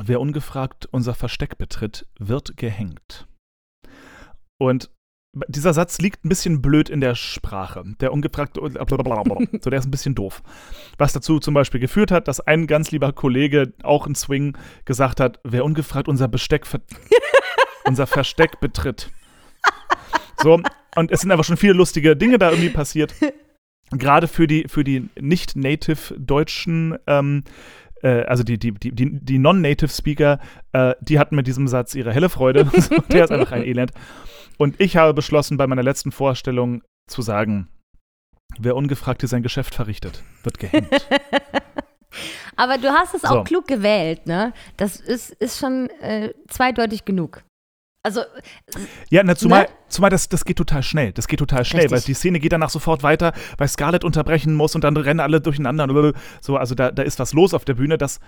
wer ungefragt unser Versteck betritt, wird gehängt. Und dieser Satz liegt ein bisschen blöd in der Sprache. Der ungefragte, so der ist ein bisschen doof. Was dazu zum Beispiel geführt hat, dass ein ganz lieber Kollege auch in Swing gesagt hat, wer ungefragt unser Besteck, ver unser Versteck betritt. So, und es sind einfach schon viele lustige Dinge da irgendwie passiert. Gerade für die, für die nicht-native-deutschen, ähm, äh, also die, die, die, die, die Non-Native-Speaker, äh, die hatten mit diesem Satz ihre helle Freude. Der ist einfach ein Elend. Und ich habe beschlossen, bei meiner letzten Vorstellung zu sagen, wer ungefragt hier sein Geschäft verrichtet, wird gehängt. Aber du hast es auch So. klug gewählt, ne? Das ist, ist schon äh, zweideutig genug. Also, Ja, na, zumal, Ne? zumal das, das geht total schnell. Das geht total schnell, Richtig. weil die Szene geht danach sofort weiter, weil Scarlett unterbrechen muss und dann rennen alle durcheinander. Und so, also da, da ist was los auf der Bühne. Das,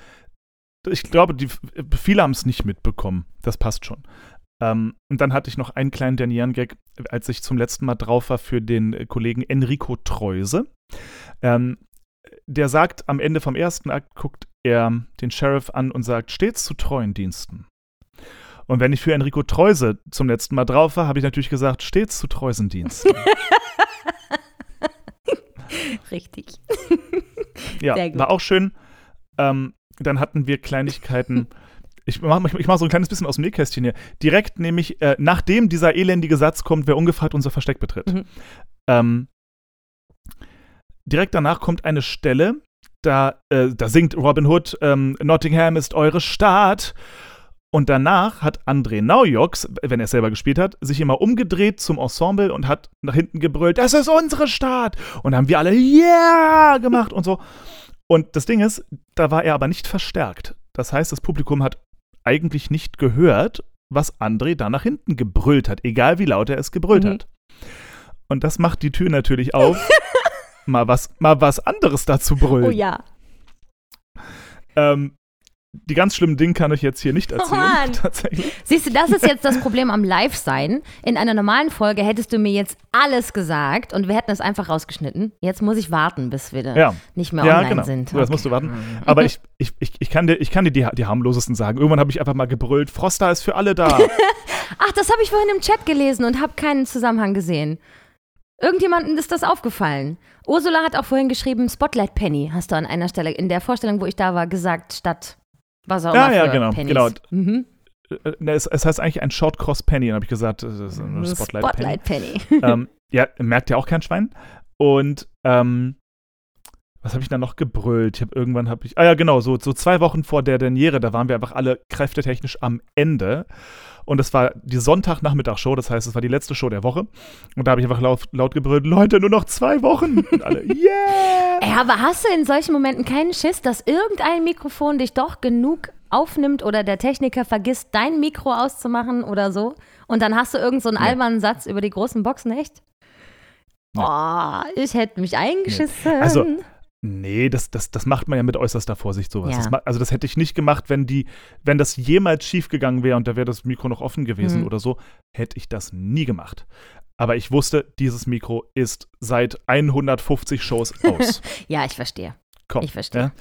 ich glaube, die, viele haben es nicht mitbekommen. Das passt schon. Ähm, und dann hatte ich noch einen kleinen Dernieren-Gag, als ich zum letzten Mal drauf war für den äh, Kollegen Enrico Treuse. Ähm, der sagt am Ende vom ersten Akt, guckt er den Sheriff an und sagt, stets zu treuen Diensten. Und wenn ich für Enrico Treuse zum letzten Mal drauf war, habe ich natürlich gesagt, stets zu Treusendiensten. richtig. Ja, war auch schön. Ähm, dann hatten wir Kleinigkeiten. Ich mache ich mach so ein kleines bisschen aus dem Nähkästchen hier. Direkt nämlich, äh, nachdem dieser elendige Satz kommt, wer ungefragt unser Versteck betritt. Mhm. Ähm, direkt danach kommt eine Stelle, da, äh, da singt Robin Hood, ähm, Nottingham ist eure Stadt. Und danach hat André Naujoks, wenn er es selber gespielt hat, sich immer umgedreht zum Ensemble und hat nach hinten gebrüllt, das ist unsere Stadt. Und haben wir alle Yeah gemacht und so. Und das Ding ist, da war er aber nicht verstärkt. Das heißt, das Publikum hat eigentlich nicht gehört, was André da nach hinten gebrüllt hat, egal wie laut er es gebrüllt Mhm. hat. Und das macht die Tür natürlich auf, mal, was, mal was anderes dazu brüllen. Oh ja. Ähm, die ganz schlimmen Dinge kann ich jetzt hier nicht erzählen. Mann. tatsächlich. Siehst du, das ist jetzt das Problem am Live-Sein. In einer normalen Folge hättest du mir jetzt alles gesagt und wir hätten es einfach rausgeschnitten. Jetzt muss ich warten, bis wir da Ja, nicht mehr ja online genau. sind. So, das musst du warten. Aber ich, ich, ich, ich kann dir, ich kann dir die, die harmlosesten sagen. Irgendwann habe ich einfach mal gebrüllt, Froster ist für alle da. Ach, das habe ich vorhin im Chat gelesen und habe keinen Zusammenhang gesehen. Irgendjemandem ist das aufgefallen. Ursula hat auch vorhin geschrieben, Spotlight Penny hast du an einer Stelle in der Vorstellung, wo ich da war, gesagt, statt was auch Ja, immer ja, genau, Pennies. genau. Mhm. Äh, ne, es, es heißt eigentlich ein Short Cross Penny. Dann habe ich gesagt, eine Spotlight, Penny. Spotlight Penny. ähm, ja, merkt ja auch kein Schwein. Und ähm, was habe ich da noch gebrüllt? Ich habe irgendwann habe ich, ah ja genau, so, so zwei Wochen vor der Derniere, da waren wir einfach alle kräftetechnisch am Ende. Und es war die Sonntagnachmittagsshow, das heißt, es war die letzte Show der Woche. Und da habe ich einfach laut, laut gebrüllt, Leute, nur noch zwei Wochen. Und alle, yeah! Ey, aber hast du in solchen Momenten keinen Schiss, dass irgendein Mikrofon dich doch genug aufnimmt oder der Techniker vergisst, dein Mikro auszumachen oder so? Und dann hast du irgendeinen so Nee. albernen Satz über die großen Boxen, echt? Boah, ich hätte mich eingeschissen. Also, Nee, das, das, das macht man ja mit äußerster Vorsicht sowas. Ja. Das also das hätte ich nicht gemacht, wenn die, wenn das jemals schiefgegangen wäre und da wäre das Mikro noch offen gewesen Mhm. oder so, hätte ich das nie gemacht. Aber ich wusste, dieses Mikro ist seit 150 Shows aus. ja, ich verstehe. Komm. Ich verstehe. Ja?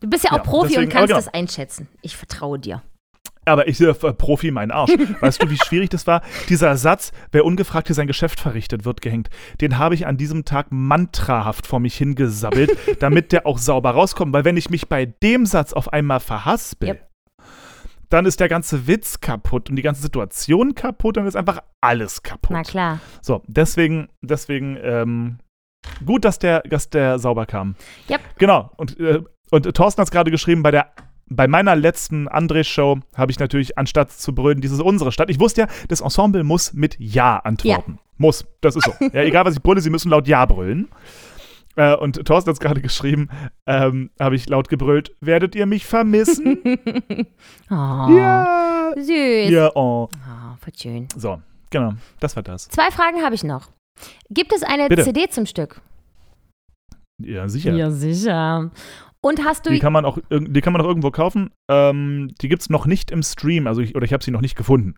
Du bist ja auch Ja, Profi deswegen- und kannst genau. das einschätzen. Ich vertraue dir. Aber ich äh, Profi, mein Arsch. Weißt du, wie schwierig das war? Dieser Satz, wer ungefragt hier sein Geschäft verrichtet, wird gehängt. Den habe ich an diesem Tag mantrahaft vor mich hingesabbelt, damit der auch sauber rauskommt. Weil wenn ich mich bei dem Satz auf einmal verhaspel, Yep. dann ist der ganze Witz kaputt und die ganze Situation kaputt, dann ist einfach alles kaputt. Na klar. So, deswegen, deswegen, ähm, gut, dass der, dass der sauber kam. Yep. Genau. Und, äh, und Thorsten hat es gerade geschrieben, bei der bei meiner letzten André-Show habe ich natürlich, anstatt zu brüllen, dieses unsere Stadt. Ich wusste ja, das Ensemble muss mit Ja antworten. Muss. Das ist so. Ja, egal, was ich brülle, sie müssen laut Ja brüllen. Äh, und Thorsten hat es gerade geschrieben, ähm, habe ich laut gebrüllt, werdet ihr mich vermissen? Oh, ja. süß. Ja, oh. Oh, voll schön. So, genau. Das war das. Zwei Fragen habe ich noch. Gibt es eine Bitte. CD zum Stück? Ja, sicher. sicher. Und hast du. Die kann man auch, die kann man auch irgendwo kaufen. Ähm, die gibt es noch nicht im Stream, also ich, oder ich habe sie noch nicht gefunden.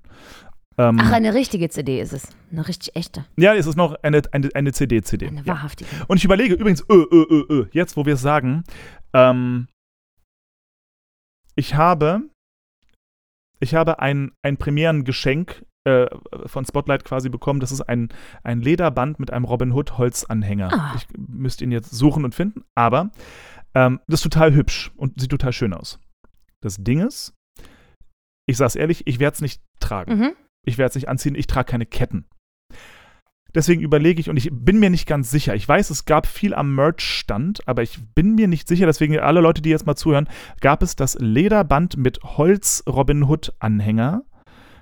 Ähm, Ach, eine richtige CD ist es. Eine richtig echte. ja, es ist noch eine, eine, eine CD-CD. Eine Ja. wahrhaftige. Und ich überlege übrigens, ö, ö, ö, ö, jetzt wo wir es sagen, ähm, ich habe, ich habe ein, ein Premierengeschenk äh, von Spotlight quasi bekommen. Das ist ein, ein Lederband mit einem Robin Hood Holzanhänger. Ah. Ich müsste ihn jetzt suchen und finden, aber ähm, das ist total hübsch und sieht total schön aus. Das Ding ist, ich sag's ehrlich, ich werde es nicht tragen. Mhm. Ich werde es nicht anziehen, ich trage keine Ketten. Deswegen überlege ich und ich bin mir nicht ganz sicher. Ich weiß, es gab viel am Merch-Stand, aber ich bin mir nicht sicher, deswegen alle Leute, die jetzt mal zuhören, gab es das Lederband mit Holz-Robin Hood-Anhänger?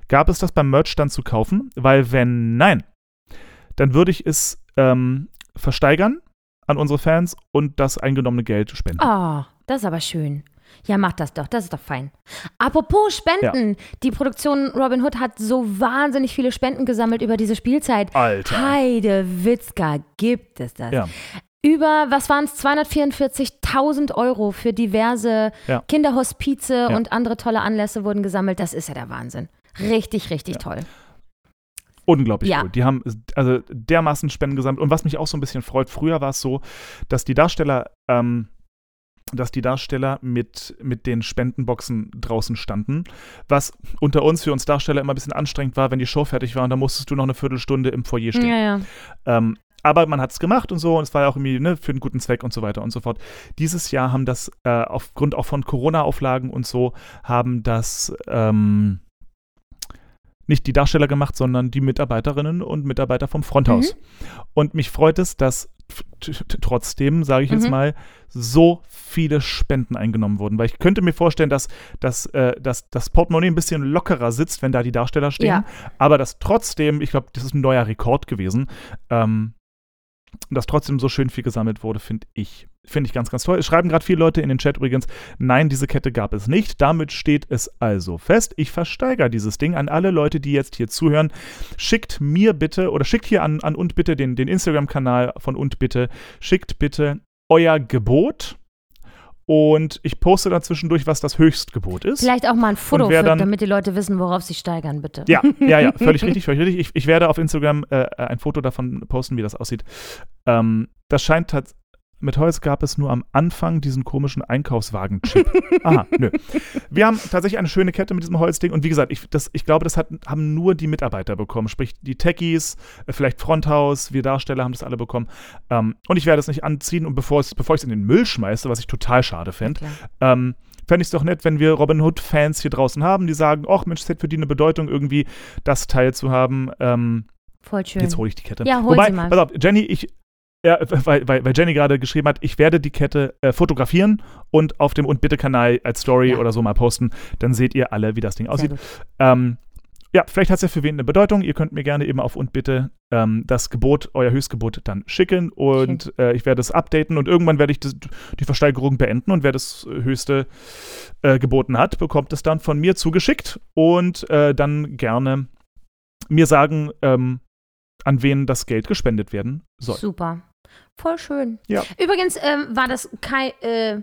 Gab es das beim Merch-Stand zu kaufen? Weil wenn nein, dann würde ich es ähm, versteigern an unsere Fans und das eingenommene Geld spenden. Oh, das ist aber schön. Ja, mach das doch, das ist doch fein. Apropos Spenden, die Produktion Robin Hood hat so wahnsinnig viele Spenden gesammelt über diese Spielzeit. Alter. Heide Witzka, gibt es das? Ja. Über, was waren es, 244.000 Euro für diverse Ja. Kinderhospize und andere tolle Anlässe wurden gesammelt. Das ist ja der Wahnsinn. Richtig, richtig toll. Unglaublich Ja. cool. Die haben also dermaßen Spenden gesammelt. Und was mich auch so ein bisschen freut, früher war es so, dass die Darsteller, ähm, dass die Darsteller mit, mit den Spendenboxen draußen standen. Was unter uns, für uns Darsteller, immer ein bisschen anstrengend war, wenn die Show fertig war und dann musstest du noch eine Viertelstunde im Foyer stehen. Ja, ja. Ähm, aber man hat es gemacht und so und es war ja auch irgendwie ne, für einen guten Zweck und so weiter und so fort. Dieses Jahr haben das äh, aufgrund auch von Corona-Auflagen und so, haben das ähm, nicht die Darsteller gemacht, sondern die Mitarbeiterinnen und Mitarbeiter vom Fronthaus. Und mich freut es, dass trotzdem, sage ich jetzt Mhm. mal, so viele Spenden eingenommen wurden. Weil ich könnte mir vorstellen, dass, dass, äh, dass das Portemonnaie ein bisschen lockerer sitzt, wenn da die Darsteller stehen. Ja. Aber dass trotzdem, ich glaube, das ist ein neuer Rekord gewesen, ähm, dass trotzdem so schön viel gesammelt wurde, finde ich. Finde ich ganz, ganz toll. Es schreiben gerade viele Leute in den Chat übrigens, nein, diese Kette gab es nicht. Damit steht es also fest. Ich versteigere dieses Ding an alle Leute, die jetzt hier zuhören. Schickt mir bitte oder schickt hier an, an und bitte den, den Instagram-Kanal von und bitte. Schickt bitte euer Gebot. Und ich poste da zwischendurch, was das Höchstgebot ist. Vielleicht auch mal ein Foto, für, dann- damit die Leute wissen, worauf sie steigern, bitte. Ja, ja, ja, völlig richtig, völlig richtig. Ich, ich werde auf Instagram äh, ein Foto davon posten, wie das aussieht. Ähm, das scheint tats- mit Holz gab es nur am Anfang diesen komischen Einkaufswagen-Chip. Aha, nö. Wir haben tatsächlich eine schöne Kette mit diesem Holzding und wie gesagt, ich, das, ich glaube, das hat, haben nur die Mitarbeiter bekommen, sprich die Techies, äh, vielleicht Fronthaus, wir Darsteller haben das alle bekommen. Ähm, und ich werde es nicht anziehen und bevor, es, bevor ich es in den Müll schmeiße, was ich total schade fände, ähm, fände ich es doch nett, wenn wir Robin Hood-Fans hier draußen haben, die sagen, ach Mensch, es hätte für die eine Bedeutung, irgendwie das Teil zu haben. Ähm, Voll schön. jetzt hole ich die Kette. Ja, hol Wobei, sie mal. pass auf, Jenny, ich, ja, weil, weil, weil Jenny gerade geschrieben hat, ich werde die Kette äh, fotografieren und auf dem Und Bitte-Kanal als Story Ja. oder so mal posten. Dann seht ihr alle, wie das Ding aussieht. Ähm, ja, vielleicht hat es ja für wen eine Bedeutung. Ihr könnt mir gerne eben auf und bitte ähm, das Gebot, euer Höchstgebot dann schicken und äh, ich werde es updaten und irgendwann werde ich das, die Versteigerung beenden und wer das höchste äh, geboten hat, bekommt es dann von mir zugeschickt und äh, dann gerne mir sagen, ähm, an wen das Geld gespendet werden soll. Super. Voll schön. Ja. Übrigens ähm, war das kein. Äh,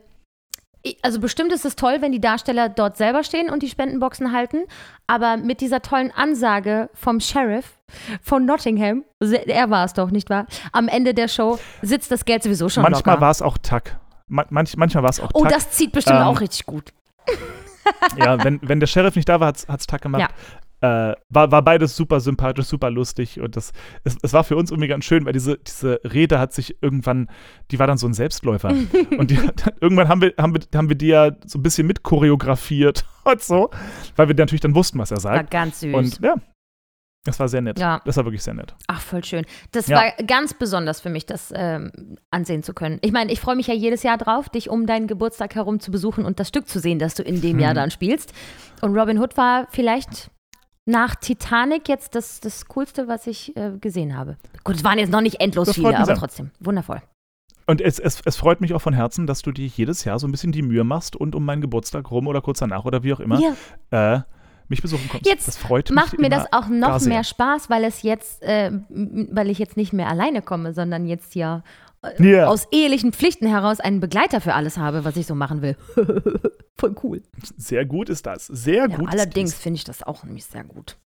also bestimmt ist es toll, wenn die Darsteller dort selber stehen und die Spendenboxen halten, aber mit dieser tollen Ansage vom Sheriff von Nottingham, er war es doch, nicht wahr? Am Ende der Show sitzt das Geld sowieso schon Manchmal war es auch Tack. Manch, manchmal war es auch Oh, Tack. das zieht bestimmt Ähm, auch richtig gut. ja, wenn, wenn der Sheriff nicht da war, hat es Tack gemacht. Äh, war, war beides super sympathisch, super lustig und das, es, es war für uns irgendwie ganz schön, weil diese, diese Rede hat sich irgendwann, die war dann so ein Selbstläufer und die, irgendwann haben wir, haben, wir, haben wir die ja so ein bisschen mit choreografiert und so, weil wir natürlich dann wussten, was er War sagt ganz süß. und ja, das war sehr nett. Ja. Das war wirklich sehr nett. Ach, voll schön. Das Ja. war ganz besonders für mich, das ähm, ansehen zu können. Ich meine, ich freue mich ja jedes Jahr drauf, dich um deinen Geburtstag herum zu besuchen und das Stück zu sehen, das du in dem Mhm. Jahr dann spielst. Und Robin Hood war vielleicht nach Titanic jetzt das, das Coolste, was ich äh, gesehen habe. Gut, es waren jetzt noch nicht endlos Das viele, aber sehr. trotzdem. Wundervoll. Und es, es, es freut mich auch von Herzen, dass du dir jedes Jahr so ein bisschen die Mühe machst und um meinen Geburtstag rum oder kurz danach oder wie auch immer Ja. äh, mich besuchen kommst. Jetzt das freut macht mich mir immer das auch noch mehr Spaß, weil es jetzt, äh, weil ich jetzt nicht mehr alleine komme, sondern jetzt ja Ja. aus ehelichen Pflichten heraus einen Begleiter für alles habe, was ich so machen will. Voll cool. Sehr gut ist das. Sehr Ja, gut. allerdings finde ich das auch nämlich sehr gut.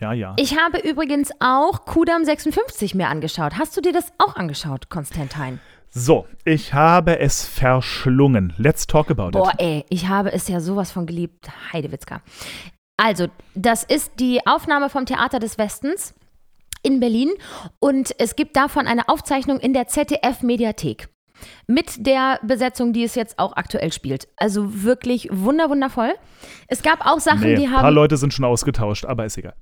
Ja, ja. Ich habe übrigens auch Kudam 56 mir angeschaut. Hast du dir das auch angeschaut, Konstantin? So, ich habe es verschlungen. Let's talk about Boah, it. ey, ich habe es ja sowas von geliebt. Heidewitzka. Also, das ist die Aufnahme vom Theater des Westens in Berlin und es gibt davon eine Aufzeichnung in der ZDF-Mediathek. Mit der Besetzung, die es jetzt auch aktuell spielt. Also wirklich wunder, wundervoll. Es gab auch Sachen, Nee, die ein haben. paar Leute sind schon ausgetauscht, aber ist egal.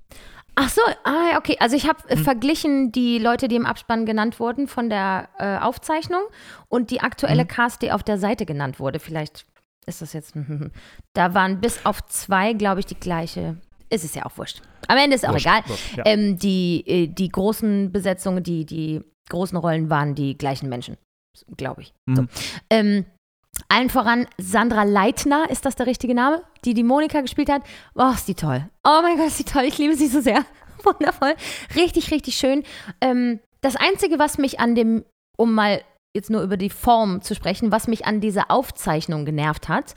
Ach so, ah, ja, okay. Also ich habe Hm. äh, verglichen die Leute, die im Abspann genannt wurden von der äh, Aufzeichnung und die Hm. aktuelle Cast, die auf der Seite genannt wurde. Vielleicht ist das jetzt. Da waren bis auf zwei, glaube ich, die gleiche. Es ist ja auch wurscht. Am Ende ist auch Wurscht, egal. wurscht, ja. ähm, die, äh, die großen Besetzungen, die, die großen Rollen waren die gleichen Menschen, glaube ich. So. Mhm. Ähm, allen voran Sandra Leitner, ist das der richtige Name? Die die Monika gespielt hat. Oh, ist die toll. Oh mein Gott, ist die toll. Ich liebe sie so sehr. Wundervoll. Richtig, richtig schön. Ähm, das Einzige, was mich an dem, um mal jetzt nur über die Form zu sprechen, was mich an dieser Aufzeichnung genervt hat,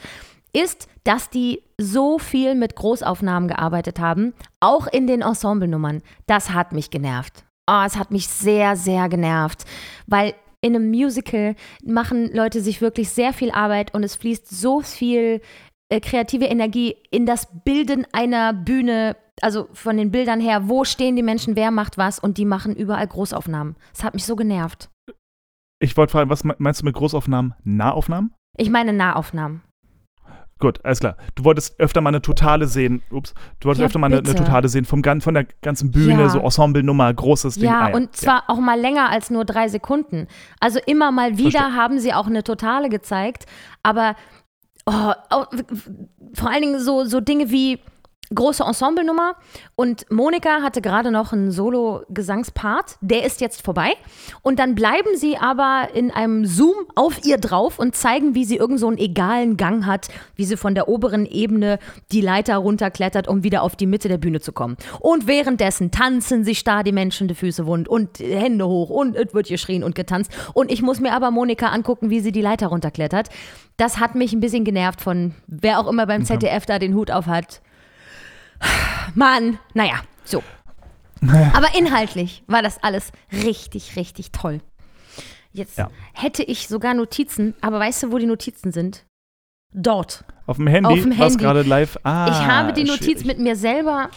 ist, dass die so viel mit Großaufnahmen gearbeitet haben, auch in den Ensemblenummern. Das hat mich genervt. Oh, es hat mich sehr, sehr genervt, weil in einem Musical machen Leute sich wirklich sehr viel Arbeit und es fließt so viel äh, kreative Energie in das Bilden einer Bühne, also von den Bildern her, wo stehen die Menschen, wer macht was und die machen überall Großaufnahmen. Es hat mich so genervt. Ich wollte fragen, was me- meinst du mit Großaufnahmen? Nahaufnahmen? Ich meine Nahaufnahmen. Gut, alles klar. Du wolltest öfter mal eine totale sehen. Ups. Du wolltest Ja, öfter mal eine, eine totale sehen vom, von der ganzen Bühne, Ja. so Ensemblenummer, großes Ding. Ja, Ah, und zwar auch mal länger als nur drei Sekunden. Also immer mal wieder Verstehe. haben sie auch eine Totale gezeigt, aber oh, auch, vor allen Dingen so, so Dinge wie große Ensemblenummer und Monika hatte gerade noch einen Solo-Gesangspart, der ist jetzt vorbei und dann bleiben sie aber in einem Zoom auf ihr drauf und zeigen, wie sie irgend so einen egalen Gang hat, wie sie von der oberen Ebene die Leiter runterklettert, um wieder auf die Mitte der Bühne zu kommen. Und währenddessen tanzen sich da die Menschen die Füße wund und Hände hoch und es wird geschrien und getanzt und ich muss mir aber Monika angucken, wie sie die Leiter runterklettert. Das hat mich ein bisschen genervt von wer auch immer beim ZDF da den Hut auf hat. Mann, naja, so. Aber inhaltlich war das alles richtig, richtig toll. Jetzt Ja. hätte ich sogar Notizen, aber weißt du, wo die Notizen sind? Dort. Auf dem Handy, Auf dem Handy. gerade live. Ah, ich habe die Notiz schwierig. mit mir selber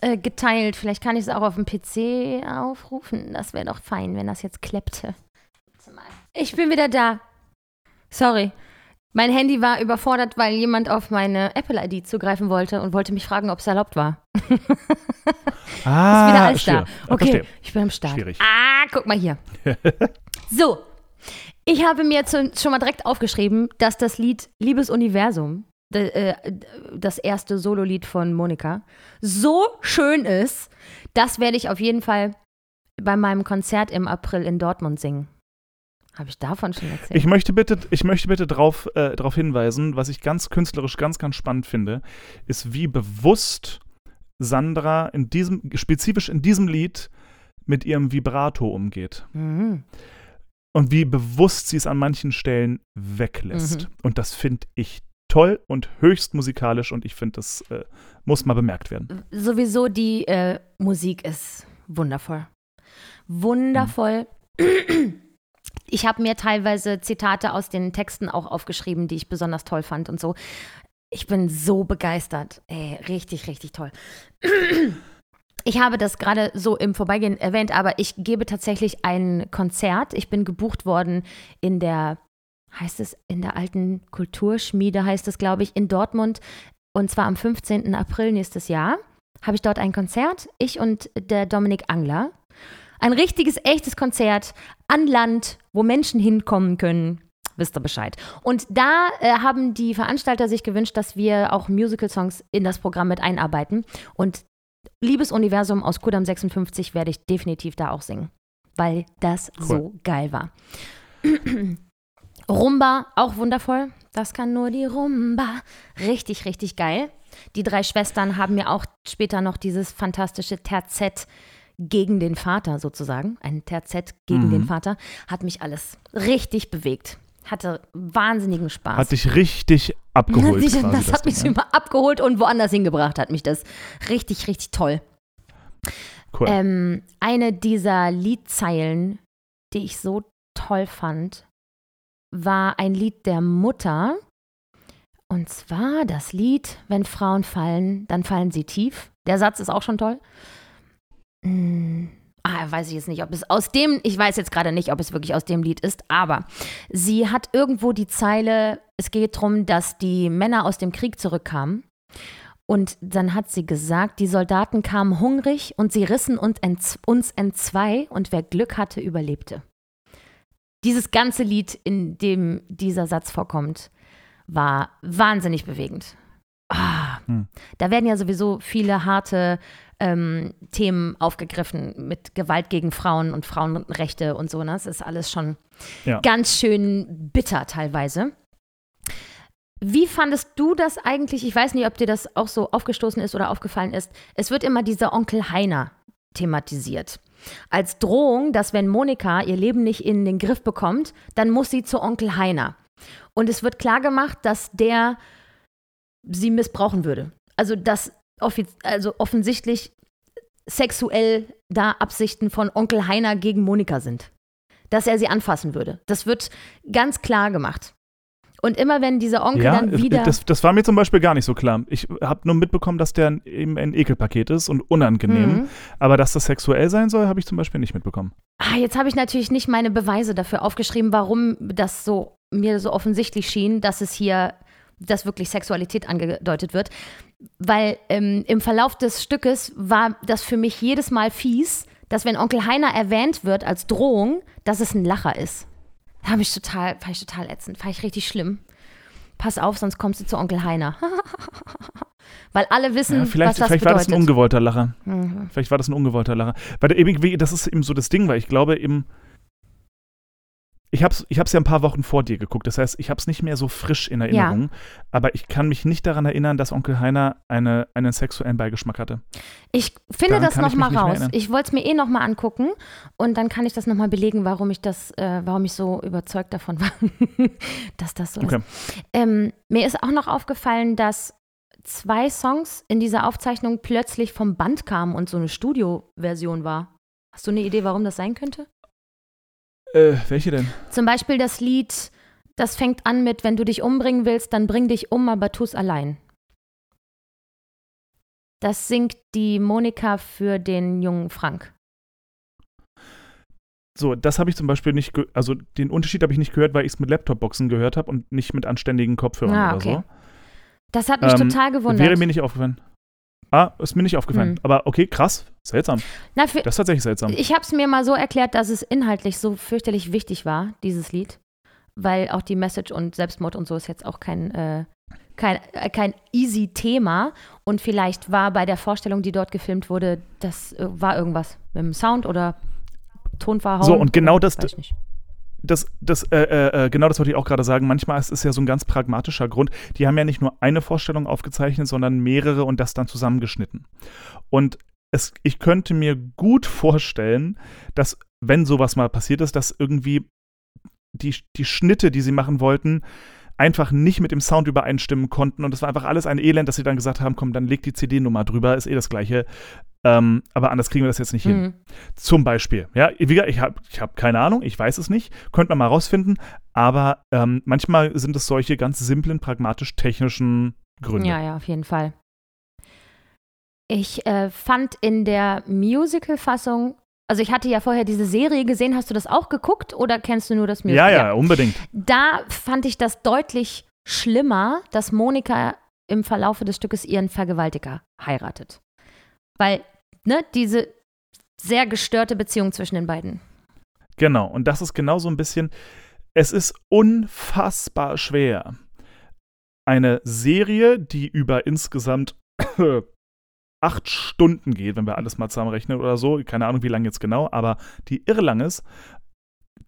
äh, geteilt. Vielleicht kann ich es auch auf dem PC aufrufen. Das wäre doch fein, wenn das jetzt mal. Ich bin wieder da. Sorry. Mein Handy war überfordert, weil jemand auf meine Apple-ID zugreifen wollte und wollte mich fragen, ob es erlaubt war. Ah, Ist wieder alles verstehe. da. Okay, Verstehe. ich bin am Start. Schwierig. Ah, guck mal hier. so, ich habe mir zu, schon mal direkt aufgeschrieben, dass das Lied Liebes Universum äh, das erste Sololied von Monika, so schön ist, das werde ich auf jeden Fall bei meinem Konzert im April in Dortmund singen. Habe ich davon schon erzählt? Ich möchte bitte, ich möchte bitte darauf äh, drauf hinweisen, was ich ganz künstlerisch ganz, ganz spannend finde, ist, wie bewusst Sandra in diesem, spezifisch in diesem Lied mit ihrem Vibrato umgeht. Mhm. Und wie bewusst sie es an manchen Stellen weglässt. Mhm. Und das finde ich toll und höchst musikalisch und ich finde, das äh, muss mal bemerkt werden. Sowieso die äh, Musik ist wundervoll. Wundervoll. Ich habe mir teilweise Zitate aus den Texten auch aufgeschrieben, die ich besonders toll fand und so. Ich bin so begeistert. Ey, richtig, richtig toll. Ich habe das gerade so im Vorbeigehen erwähnt, aber ich gebe tatsächlich ein Konzert. Ich bin gebucht worden in der, heißt es, in der alten Kulturschmiede, heißt es, glaube ich, in Dortmund. Und zwar am 15. April nächstes Jahr habe ich dort ein Konzert. Ich und der Dominik Angler. Ein richtiges, echtes Konzert an Land, wo Menschen hinkommen können. Wisst ihr Bescheid. Und da äh, haben die Veranstalter sich gewünscht, dass wir auch Musical-Songs in das Programm mit einarbeiten. Und Liebes Universum aus Kudam 56 werde ich definitiv da auch singen, weil das Cool. so geil war. Rumba, auch wundervoll. Das kann nur die Rumba. Richtig, richtig geil. Die drei Schwestern haben mir auch später noch dieses fantastische Terzett gegen den Vater sozusagen. Ein Terzett gegen Mhm. den Vater. Hat mich alles richtig bewegt. Hatte wahnsinnigen Spaß. Hat dich richtig abgeholt. das quasi, das hat mich Ding, immer abgeholt und woanders hingebracht hat mich das. Richtig, richtig toll. Cool. Ähm, eine dieser Liedzeilen, die ich so toll fand, war ein Lied der Mutter. Und zwar das Lied, wenn Frauen fallen, dann fallen sie tief. Der Satz ist auch schon toll. Hm, ah, weiß ich jetzt nicht, ob es aus dem, ich weiß jetzt gerade nicht, ob es wirklich aus dem Lied ist, aber sie hat irgendwo die Zeile, es geht darum, dass die Männer aus dem Krieg zurückkamen. Und dann hat sie gesagt, die Soldaten kamen hungrig und sie rissen uns, ent, uns entzwei und wer Glück hatte, überlebte. Dieses ganze Lied, in dem dieser Satz vorkommt, war wahnsinnig bewegend. Ah, Hm. Da werden ja sowieso viele harte ähm, Themen aufgegriffen mit Gewalt gegen Frauen und Frauenrechte und so. Ne? Das ist alles schon Ja. ganz schön bitter teilweise. Wie fandest du das eigentlich? Ich weiß nicht, ob dir das auch so aufgestoßen ist oder aufgefallen ist. Es wird immer dieser Onkel Heiner thematisiert. Als Drohung, dass wenn Monika ihr Leben nicht in den Griff bekommt, dann muss sie zu Onkel Heiner. Und es wird klar gemacht, dass der sie missbrauchen würde. Also, dass also offensichtlich sexuell da Absichten von Onkel Heiner gegen Monika sind. Dass er sie anfassen würde. Das wird ganz klar gemacht. Und immer wenn dieser Onkel ja, dann wieder. das, das war mir zum Beispiel gar nicht so klar. Ich habe nur mitbekommen, dass der ein- eben ein Ekelpaket ist und unangenehm. Mhm. Aber dass das sexuell sein soll, habe ich zum Beispiel nicht mitbekommen. Ah, jetzt habe ich natürlich nicht meine Beweise dafür aufgeschrieben, warum das so mir so offensichtlich schien, dass es hier, dass wirklich Sexualität angedeutet wird. Weil ähm, im Verlauf des Stückes war das für mich jedes Mal fies, dass wenn Onkel Heiner erwähnt wird als Drohung, dass es ein Lacher ist. Da habe ich total, fand ich total ätzend, fand ich richtig schlimm. Pass auf, sonst kommst du zu Onkel Heiner. Weil alle wissen, Ja, vielleicht was das vielleicht war das ein bedeutet. ungewollter Lacher. Mhm. Vielleicht war das ein ungewollter Lacher. Weil der irgendwie, das ist eben so das Ding, weil ich glaube eben, ich habe es ich hab's ja ein paar Wochen vor dir geguckt. Das heißt, ich habe es nicht mehr so frisch in Erinnerung. Aber ich kann mich nicht daran erinnern, dass Onkel Heiner eine, einen sexuellen Beigeschmack hatte. Ich finde Daran das kann ich noch mal mich nicht mehr raus. Ich wollte es mir eh noch mal angucken und dann kann ich das noch mal belegen, warum ich das, äh, warum ich so überzeugt davon war, dass das so Okay. ist. Ähm, mir ist auch noch aufgefallen, dass zwei Songs in dieser Aufzeichnung plötzlich vom Band kamen und so eine Studioversion war. Hast du eine Idee, warum das sein könnte? Äh, welche denn? Zum Beispiel das Lied, das fängt an mit, wenn du dich umbringen willst, dann bring dich um, aber tu's allein. Das singt die Monika für den jungen Frank. So, das habe ich zum Beispiel nicht, also den Unterschied habe ich nicht gehört, weil ich es mit Laptopboxen gehört habe und nicht mit anständigen Kopfhörern Ah, oder okay. Das hat mich Ähm, total so. gewundert. Wäre mir nicht aufgefallen. Ah, ist mir nicht aufgefallen. Hm. Aber okay, krass. Seltsam. Na, für, Das ist tatsächlich seltsam. ich habe es mir mal so erklärt, dass es inhaltlich so fürchterlich wichtig war, dieses Lied. Weil auch die Message und Selbstmord und so ist jetzt auch kein, äh, kein, äh, kein easy Thema. Und vielleicht war bei der Vorstellung, die dort gefilmt wurde, das äh, war irgendwas mit dem Sound oder Tonverhauen. So, und genau das-. Das, das, äh, äh, äh, genau das wollte ich auch gerade sagen. Manchmal ist es ja so ein ganz pragmatischer Grund. Die haben ja nicht nur eine Vorstellung aufgezeichnet, sondern mehrere und das dann zusammengeschnitten. Und es, ich könnte mir gut vorstellen, dass, wenn sowas mal passiert ist, dass irgendwie die, die Schnitte, die sie machen wollten, einfach nicht mit dem Sound übereinstimmen konnten. Und es war einfach alles ein Elend, dass sie dann gesagt haben, komm, dann leg die CD-Nummer drüber, ist eh das Gleiche. Ähm, aber anders kriegen wir das jetzt nicht hin. Mhm. Zum Beispiel. Ja, wie gesagt, ich habe ich hab keine Ahnung, ich weiß es nicht, könnte man mal rausfinden, aber ähm, manchmal sind es solche ganz simplen, pragmatisch-technischen Gründe. Ja, ja, auf jeden Fall. Ich äh, fand in der Musical-Fassung, also ich hatte ja vorher diese Serie gesehen, hast du das auch geguckt oder kennst du nur das ja, Musical? ja, unbedingt. Da fand ich das deutlich schlimmer, dass Monika im Verlaufe des Stückes ihren Vergewaltiger heiratet. Weil, ne, diese sehr gestörte Beziehung zwischen den beiden. Genau. Und das ist genau so ein bisschen, es ist unfassbar schwer, eine Serie, die über insgesamt acht Stunden geht, wenn wir alles mal zusammenrechnen oder so, keine Ahnung, wie lang jetzt genau, aber die irre lang ist,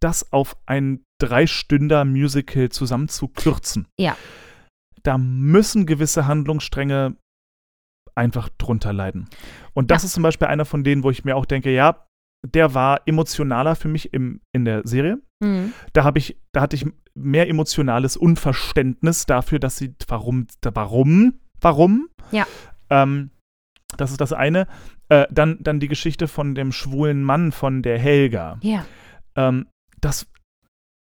das auf ein Drei-Stünder-Musical zusammenzukürzen. Ja. Da müssen gewisse Handlungsstränge einfach drunter leiden. Und das Ja. ist zum Beispiel einer von denen, wo ich mir auch denke, ja, der war emotionaler für mich im, in der Serie. Mhm. Da habe ich, da hatte ich mehr emotionales Unverständnis dafür, dass sie, warum, warum, warum? Ja. Ähm, das ist das eine. Äh, dann, dann die Geschichte von dem schwulen Mann von der Helga. Ja. Ähm, das,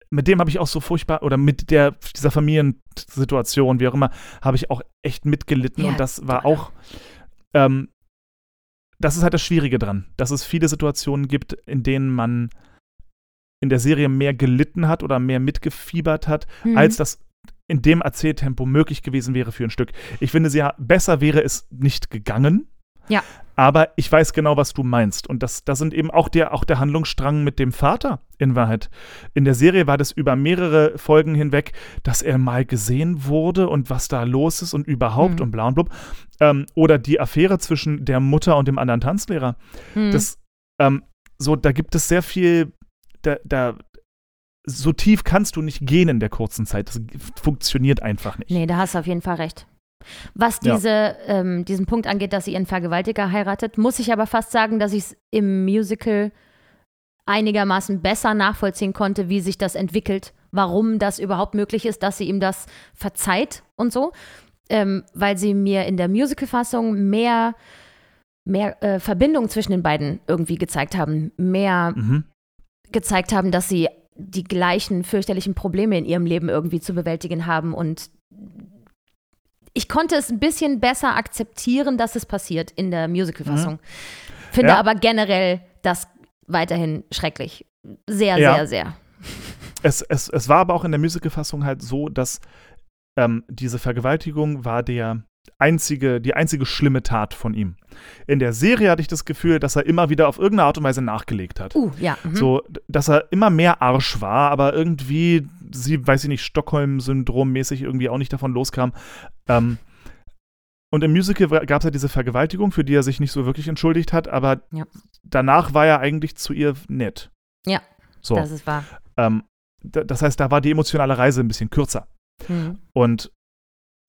mit dem habe ich auch so furchtbar, oder mit der, dieser Familiensituation, wie auch immer, habe ich auch echt mitgelitten. Ja, und das war auch, ähm, das ist halt das Schwierige dran, dass es viele Situationen gibt, in denen man in der Serie mehr gelitten hat oder mehr mitgefiebert hat, Mhm. als das in dem Erzähltempo möglich gewesen wäre für ein Stück. Ich finde, sehr besser wäre es nicht gegangen. Ja. Aber ich weiß genau, was du meinst. Und das, das sind eben auch der, auch der Handlungsstrang mit dem Vater in Wahrheit. In der Serie war das über mehrere Folgen hinweg, dass er mal gesehen wurde und was da los ist und überhaupt Mhm. und bla und blub. Ähm, oder die Affäre zwischen der Mutter und dem anderen Tanzlehrer. Mhm. Das, ähm, so, da gibt es sehr viel, da, da, so tief kannst du nicht gehen in der kurzen Zeit. Das funktioniert einfach nicht. Nee, da hast du auf jeden Fall recht. Was Ja. diese, ähm, diesen Punkt angeht, dass sie ihren Vergewaltiger heiratet, muss ich aber fast sagen, dass ich es im Musical einigermaßen besser nachvollziehen konnte, wie sich das entwickelt, warum das überhaupt möglich ist, dass sie ihm das verzeiht und so. Ähm, weil sie mir in der Musical-Fassung mehr, mehr äh, Verbindung zwischen den beiden irgendwie gezeigt haben, mehr Mhm. gezeigt haben, dass sie die gleichen fürchterlichen Probleme in ihrem Leben irgendwie zu bewältigen haben. Und ich konnte es ein bisschen besser akzeptieren, dass es passiert in der Musical-Fassung. Finde Ja. aber generell das weiterhin schrecklich. Sehr, Ja. sehr, sehr. Es, es, es war aber auch in der Musical-Fassung halt so, dass ähm, diese Vergewaltigung war der einzige, die einzige schlimme Tat von ihm. In der Serie hatte ich das Gefühl, dass er immer wieder auf irgendeine Art und Weise nachgelegt hat. Uh, ja. Mhm. So, dass er immer mehr Arsch war, aber irgendwie, sie, weiß ich nicht, Stockholm-Syndrom-mäßig irgendwie auch nicht davon loskam. Ähm, und im Musical gab es ja diese Vergewaltigung, für die er sich nicht so wirklich entschuldigt hat, aber Ja. danach war er eigentlich zu ihr nett. Ja, So. Das ist wahr. Ähm, das heißt, da war die emotionale Reise ein bisschen kürzer. Mhm. Und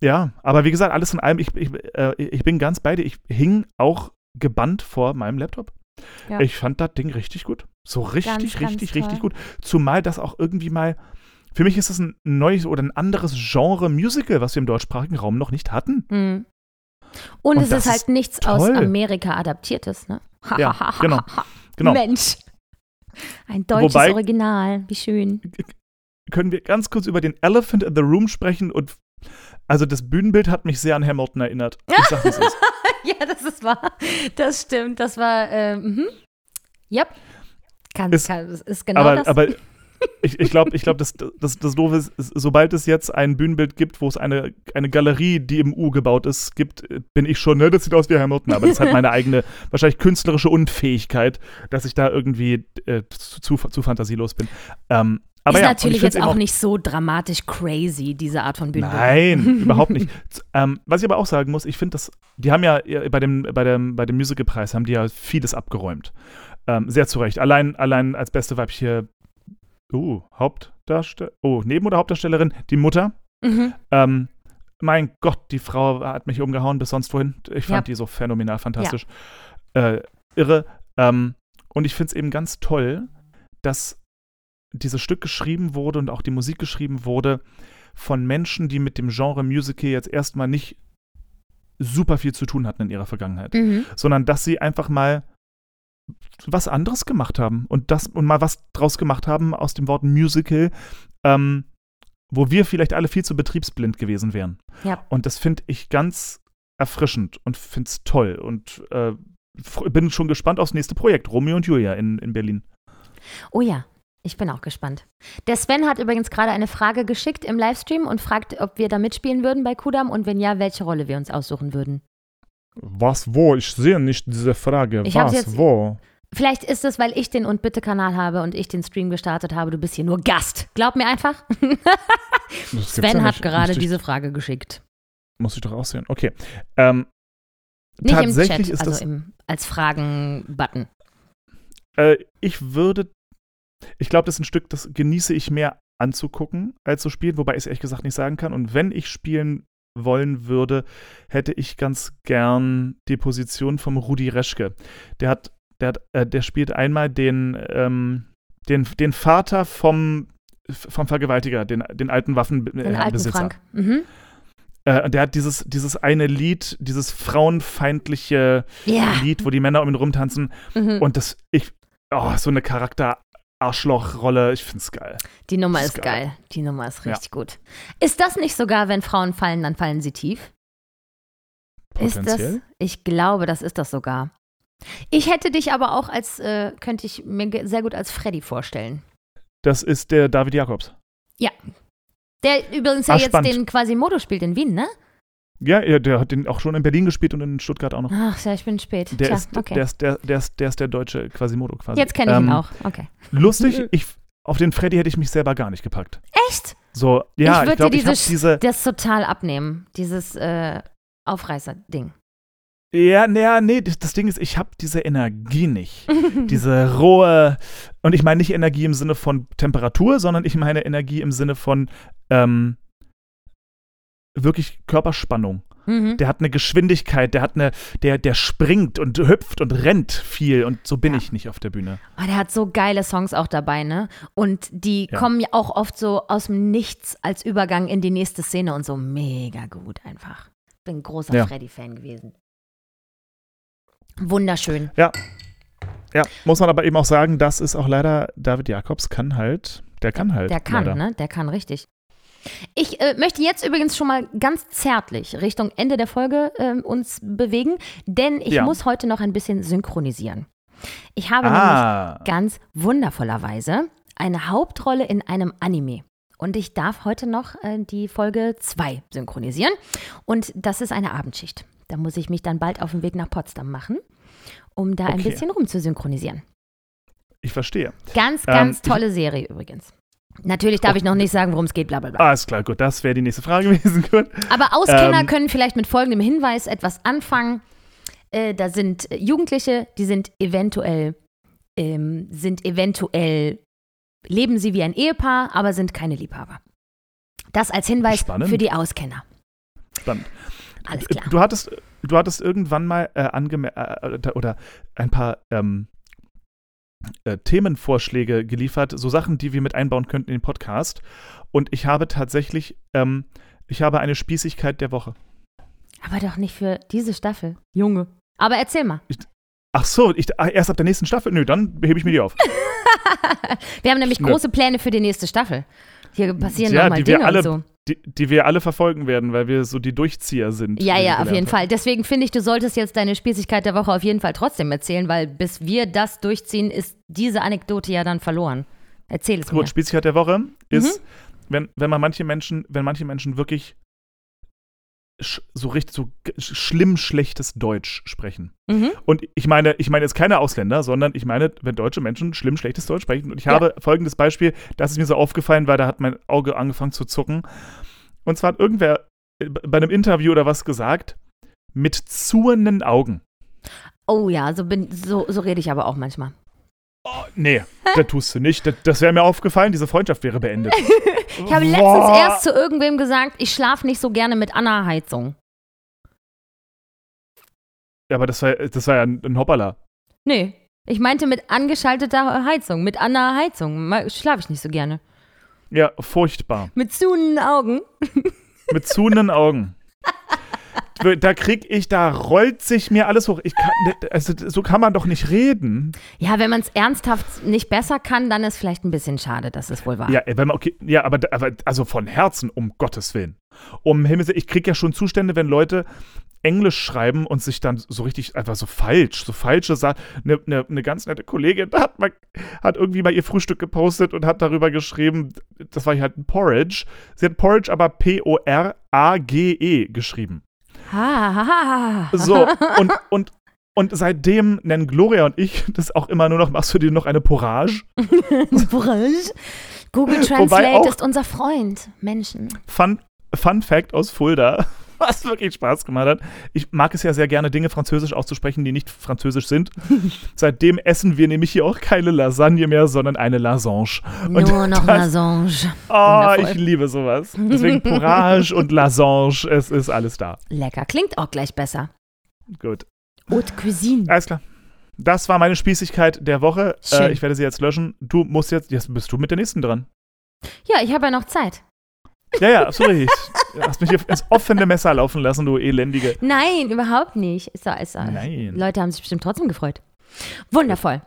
ja, aber wie gesagt, alles in allem, ich, ich, äh, ich bin ganz bei dir. Ich hing auch gebannt vor meinem Laptop. Ja. Ich fand das Ding richtig gut. So richtig, Ganz, richtig, ganz richtig gut. Zumal das auch irgendwie mal. Für mich ist das ein neues oder ein anderes Genre Musical, was wir im deutschsprachigen Raum noch nicht hatten. Mhm. Und, Und es ist halt ist nichts aus toll. Amerika adaptiertes, ne? Ja, genau. Genau. Mensch. Ein deutsches Wobei- Original. Wie schön. Können wir ganz kurz über den Elephant in the Room sprechen und also das Bühnenbild hat mich sehr an Hamilton erinnert. Ich sag, es ist. ja, das ist wahr. Das stimmt. Das war, ähm, mhm. Yep. Kann, Ist- kann, ist, ist genau aber, das. aber ich, ich glaube, ich glaub, das, das, das Doofe ist, ist, sobald es jetzt ein Bühnenbild gibt, wo es eine, eine Galerie, die im U gebaut ist, gibt, äh, bin ich schon, ne, das sieht aus wie Hamilton, aber das halt meine eigene, wahrscheinlich künstlerische Unfähigkeit, dass ich da irgendwie äh, zu, zu fantasielos bin. Ähm, Aber ist ja, natürlich jetzt eben auch nicht so dramatisch crazy, diese Art von Bühnenbild. Nein, überhaupt nicht. Ähm, was ich aber auch sagen muss, ich finde das, die haben ja bei dem, bei dem, bei dem Musicalpreis haben die ja vieles abgeräumt. Ähm, sehr zu Recht. Allein, allein als beste Weibchen, uh, Hauptdarsteller, oh, Neben- oder Hauptdarstellerin, die Mutter. Mhm. Ähm, mein Gott, die Frau hat mich umgehauen bis sonst wohin. Ich fand Ja. die so phänomenal fantastisch. Äh, irre. Ähm, und ich finde es eben ganz toll, dass dieses Stück geschrieben wurde und auch die Musik geschrieben wurde von Menschen, die mit dem Genre Musical jetzt erstmal nicht super viel zu tun hatten in ihrer Vergangenheit, Mhm. sondern dass sie einfach mal was anderes gemacht haben und das und mal was draus gemacht haben aus dem Wort Musical, ähm, wo wir vielleicht alle viel zu betriebsblind gewesen wären. Ja. Und das finde ich ganz erfrischend und finde es toll und äh, bin schon gespannt aufs nächste Projekt, Romeo und Julia in, in Berlin. Oh ja, ich bin auch gespannt. Der Sven hat übrigens gerade eine Frage geschickt im Livestream und fragt, ob wir da mitspielen würden bei Kudam und wenn ja, welche Rolle wir uns aussuchen würden. Was, wo? Ich sehe nicht diese Frage. Ich Was, jetzt- wo? Vielleicht ist es, weil ich den Und Bitte-Kanal habe und ich den Stream gestartet habe. Du bist hier nur Gast. Glaub mir einfach. Sven ja hat gerade ich, diese Frage geschickt. Muss ich doch aussehen. Okay. Ähm, Nicht im Tatsächlich Chat, ist also das im, als Fragen-Button. Äh, ich würde, ich glaube, das ist ein Stück, das genieße ich mehr anzugucken, als zu spielen, wobei ich es ehrlich gesagt nicht sagen kann. Und wenn ich spielen wollen würde, hätte ich ganz gern die Position vom Rudi Reschke. Der hat, der hat, äh, der spielt einmal den, ähm, den, den Vater vom, vom Vergewaltiger, den, den alten Waffenbesitzer. Frank. Mhm. Äh, und der hat dieses, dieses eine Lied, dieses frauenfeindliche Ja. Lied, wo die Männer um ihn rumtanzen. Mhm. Und das, ich, oh, so eine Charakter-Arschloch-Rolle, ich find's geil. Die Nummer ist ist geil. geil. Die Nummer ist Ja. richtig gut. Ist das nicht sogar, wenn Frauen fallen, dann fallen sie tief? Ist das? Ich glaube, das ist das sogar. Ich hätte dich aber auch als, äh, könnte ich mir sehr gut als Freddy vorstellen. Das ist der David Jakobs. Der übrigens ja Ah, jetzt spannend. den Quasimodo spielt in Wien, ne? Ja, ja, der hat den auch schon in Berlin gespielt und in Stuttgart auch noch. Ach ja, ich bin spät. Der, Tja, ist, okay. der, ist, der, der, ist, der ist der deutsche Quasimodo quasi. Jetzt kenne ich ihn Ähm, auch. Okay. Lustig, ich, auf den Freddy hätte ich mich selber gar nicht gepackt. Echt? So, ja, ich ich, würde glaube, dir ich habe dieses, diese. das total abnehmen. Dieses äh, Aufreißer-Ding. Ja, naja, nee, das, das Ding ist, ich habe diese Energie nicht. diese rohe. Und ich meine nicht Energie im Sinne von Temperatur, sondern ich meine Energie im Sinne von ähm, wirklich Körperspannung. Mhm. Der hat eine Geschwindigkeit, der hat eine, der, der springt und hüpft und rennt viel und so bin Ja. ich nicht auf der Bühne. Oh, der hat so geile Songs auch dabei, ne? Und die Ja. kommen ja auch oft so aus dem Nichts als Übergang in die nächste Szene und so mega gut einfach. Bin ein großer Ja. Freddy-Fan gewesen. Wunderschön. Ja, muss man aber eben auch sagen, das ist auch leider, David Jakobs kann halt, der kann halt. Der kann, leider. ne? Der kann richtig. Ich äh, möchte jetzt übrigens schon mal ganz zärtlich Richtung Ende der Folge ähm, uns bewegen, denn ich Ja. muss heute noch ein bisschen synchronisieren. Ich habe nämlich Ah, ganz wundervollerweise eine Hauptrolle in einem Anime. Und ich darf heute noch äh, die Folge 2 synchronisieren. Und das ist eine Abendschicht. Da muss ich mich dann bald auf den Weg nach Potsdam machen, um da ein Okay. bisschen rumzusynchronisieren. ich verstehe. Ganz, Ähm, ganz ich- tolle Serie übrigens. Natürlich darf ich noch nicht sagen, worum es geht, bla bla bla. Ist klar, gut, das wäre die nächste Frage gewesen. Gut. Aber Auskenner Ähm, können vielleicht mit folgendem Hinweis etwas anfangen. Äh, da sind äh, Jugendliche, die sind eventuell, ähm, sind eventuell, leben sie wie ein Ehepaar, aber sind keine Liebhaber. Das als Hinweis Spannend. für die Auskenner. Spannend. Alles klar. Du hattest, du hattest irgendwann mal äh, angemerkt, äh, oder ein paar ähm, äh, Themenvorschläge geliefert, so Sachen, die wir mit einbauen könnten in den Podcast. Und ich habe tatsächlich, ähm, ich habe eine Spießigkeit der Woche. Aber doch nicht für diese Staffel. Junge. Aber erzähl mal. Ach so, ich, ah, erst ab der nächsten Staffel? Nö, dann hebe ich mir die auf. Wir haben nämlich Nö. große Pläne für die nächste Staffel. Hier passieren Ja, nochmal die wir Dinge alle und so. Die, die wir alle verfolgen werden, weil wir so die Durchzieher sind. Ja, ja, auf jeden haben. Fall. Deswegen finde ich, du solltest jetzt deine Spießigkeit der Woche auf jeden Fall trotzdem erzählen, weil bis wir das durchziehen, ist diese Anekdote ja dann verloren. Erzähl es mir. Gut, Spießigkeit der Woche Mhm. ist, wenn, wenn man manche Menschen, wenn manche Menschen wirklich so richtig so schlimm schlechtes Deutsch sprechen. Mhm. Und ich meine, ich meine jetzt keine Ausländer, sondern ich meine, wenn deutsche Menschen schlimm schlechtes Deutsch sprechen. Und ich habe folgendes Beispiel, das ist mir so aufgefallen, weil da hat mein Auge angefangen zu zucken. Und zwar hat irgendwer äh, bei einem Interview oder was gesagt, mit zuenden Augen. Oh ja, so, bin, so, so rede ich aber auch manchmal. Oh, nee, das tust du nicht. Das, das wäre mir aufgefallen, diese Freundschaft wäre beendet. Ich habe letztens Boah. erst zu irgendwem gesagt, ich schlafe nicht so gerne mit Anna-Heizung. Ja, aber das war, das war ja ein, ein Hoppala. Nee, ich meinte mit angeschalteter Heizung, mit Anna-Heizung. Schlafe ich nicht so gerne. Ja, furchtbar. Mit zunen Augen. Mit zuenden Augen. Da krieg ich, da rollt sich mir alles hoch. Ich kann, also, so kann man doch nicht reden. Ja, wenn man es ernsthaft nicht besser kann, dann ist vielleicht ein bisschen schade, dass es wohl war. Ja, wenn man, okay, ja, aber, aber also von Herzen, um Gottes Willen. Um Himmels ich krieg ja schon Zustände, wenn Leute Englisch schreiben und sich dann so richtig einfach so falsch, so falsche Sachen. Eine ne, ne ganz nette Kollegin hat, mal, hat irgendwie mal ihr Frühstück gepostet und hat darüber geschrieben, das war halt ein Porridge. Sie hat Porridge aber P-O-R-A-G-E geschrieben. Ha, ha, ha, ha. So, und, und, und seitdem nennen Gloria und ich das auch immer nur noch, machst du dir noch eine Porage? Porridge. Google Translate auch- ist unser Freund. Menschen. Fun, Fun Fact aus Fulda, was wirklich Spaß gemacht hat. Ich mag es ja sehr gerne, Dinge französisch auszusprechen, die nicht französisch sind. Seitdem essen wir nämlich hier auch keine Lasagne mehr, sondern eine Lasange. Und Nur noch das- Lasange. Oh, Wundervoll. ich liebe sowas. Deswegen Porage und Lasange, es ist alles da. Lecker. Klingt auch gleich besser. Gut. Haute Cuisine. Alles klar. Das war meine Spießigkeit der Woche. Äh, ich werde sie jetzt löschen. Du musst jetzt, jetzt bist du mit der nächsten dran. Ja, ich habe ja noch Zeit. Ja, ja, sorry. Du hast mich ins offene Messer laufen lassen, du elendige. Nein, überhaupt nicht. Ist da, ist da. Nein. Leute haben sich bestimmt trotzdem gefreut. Wundervoll.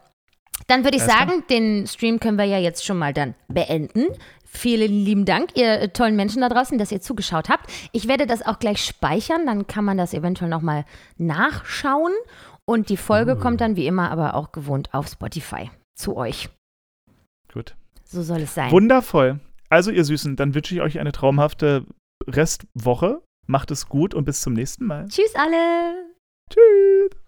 Dann würde ich Alles klar. sagen, den Stream können wir ja jetzt schon mal dann beenden. Vielen lieben Dank, ihr äh, tollen Menschen da draußen, dass ihr zugeschaut habt. Ich werde das auch gleich speichern, dann kann man das eventuell nochmal nachschauen. Und die Folge Uh. kommt dann wie immer aber auch gewohnt auf Spotify zu euch. Gut. So soll es sein. Wundervoll. Also, ihr Süßen, dann wünsche ich euch eine traumhafte Restwoche. Macht es gut und bis zum nächsten Mal. Tschüss alle. Tschüss.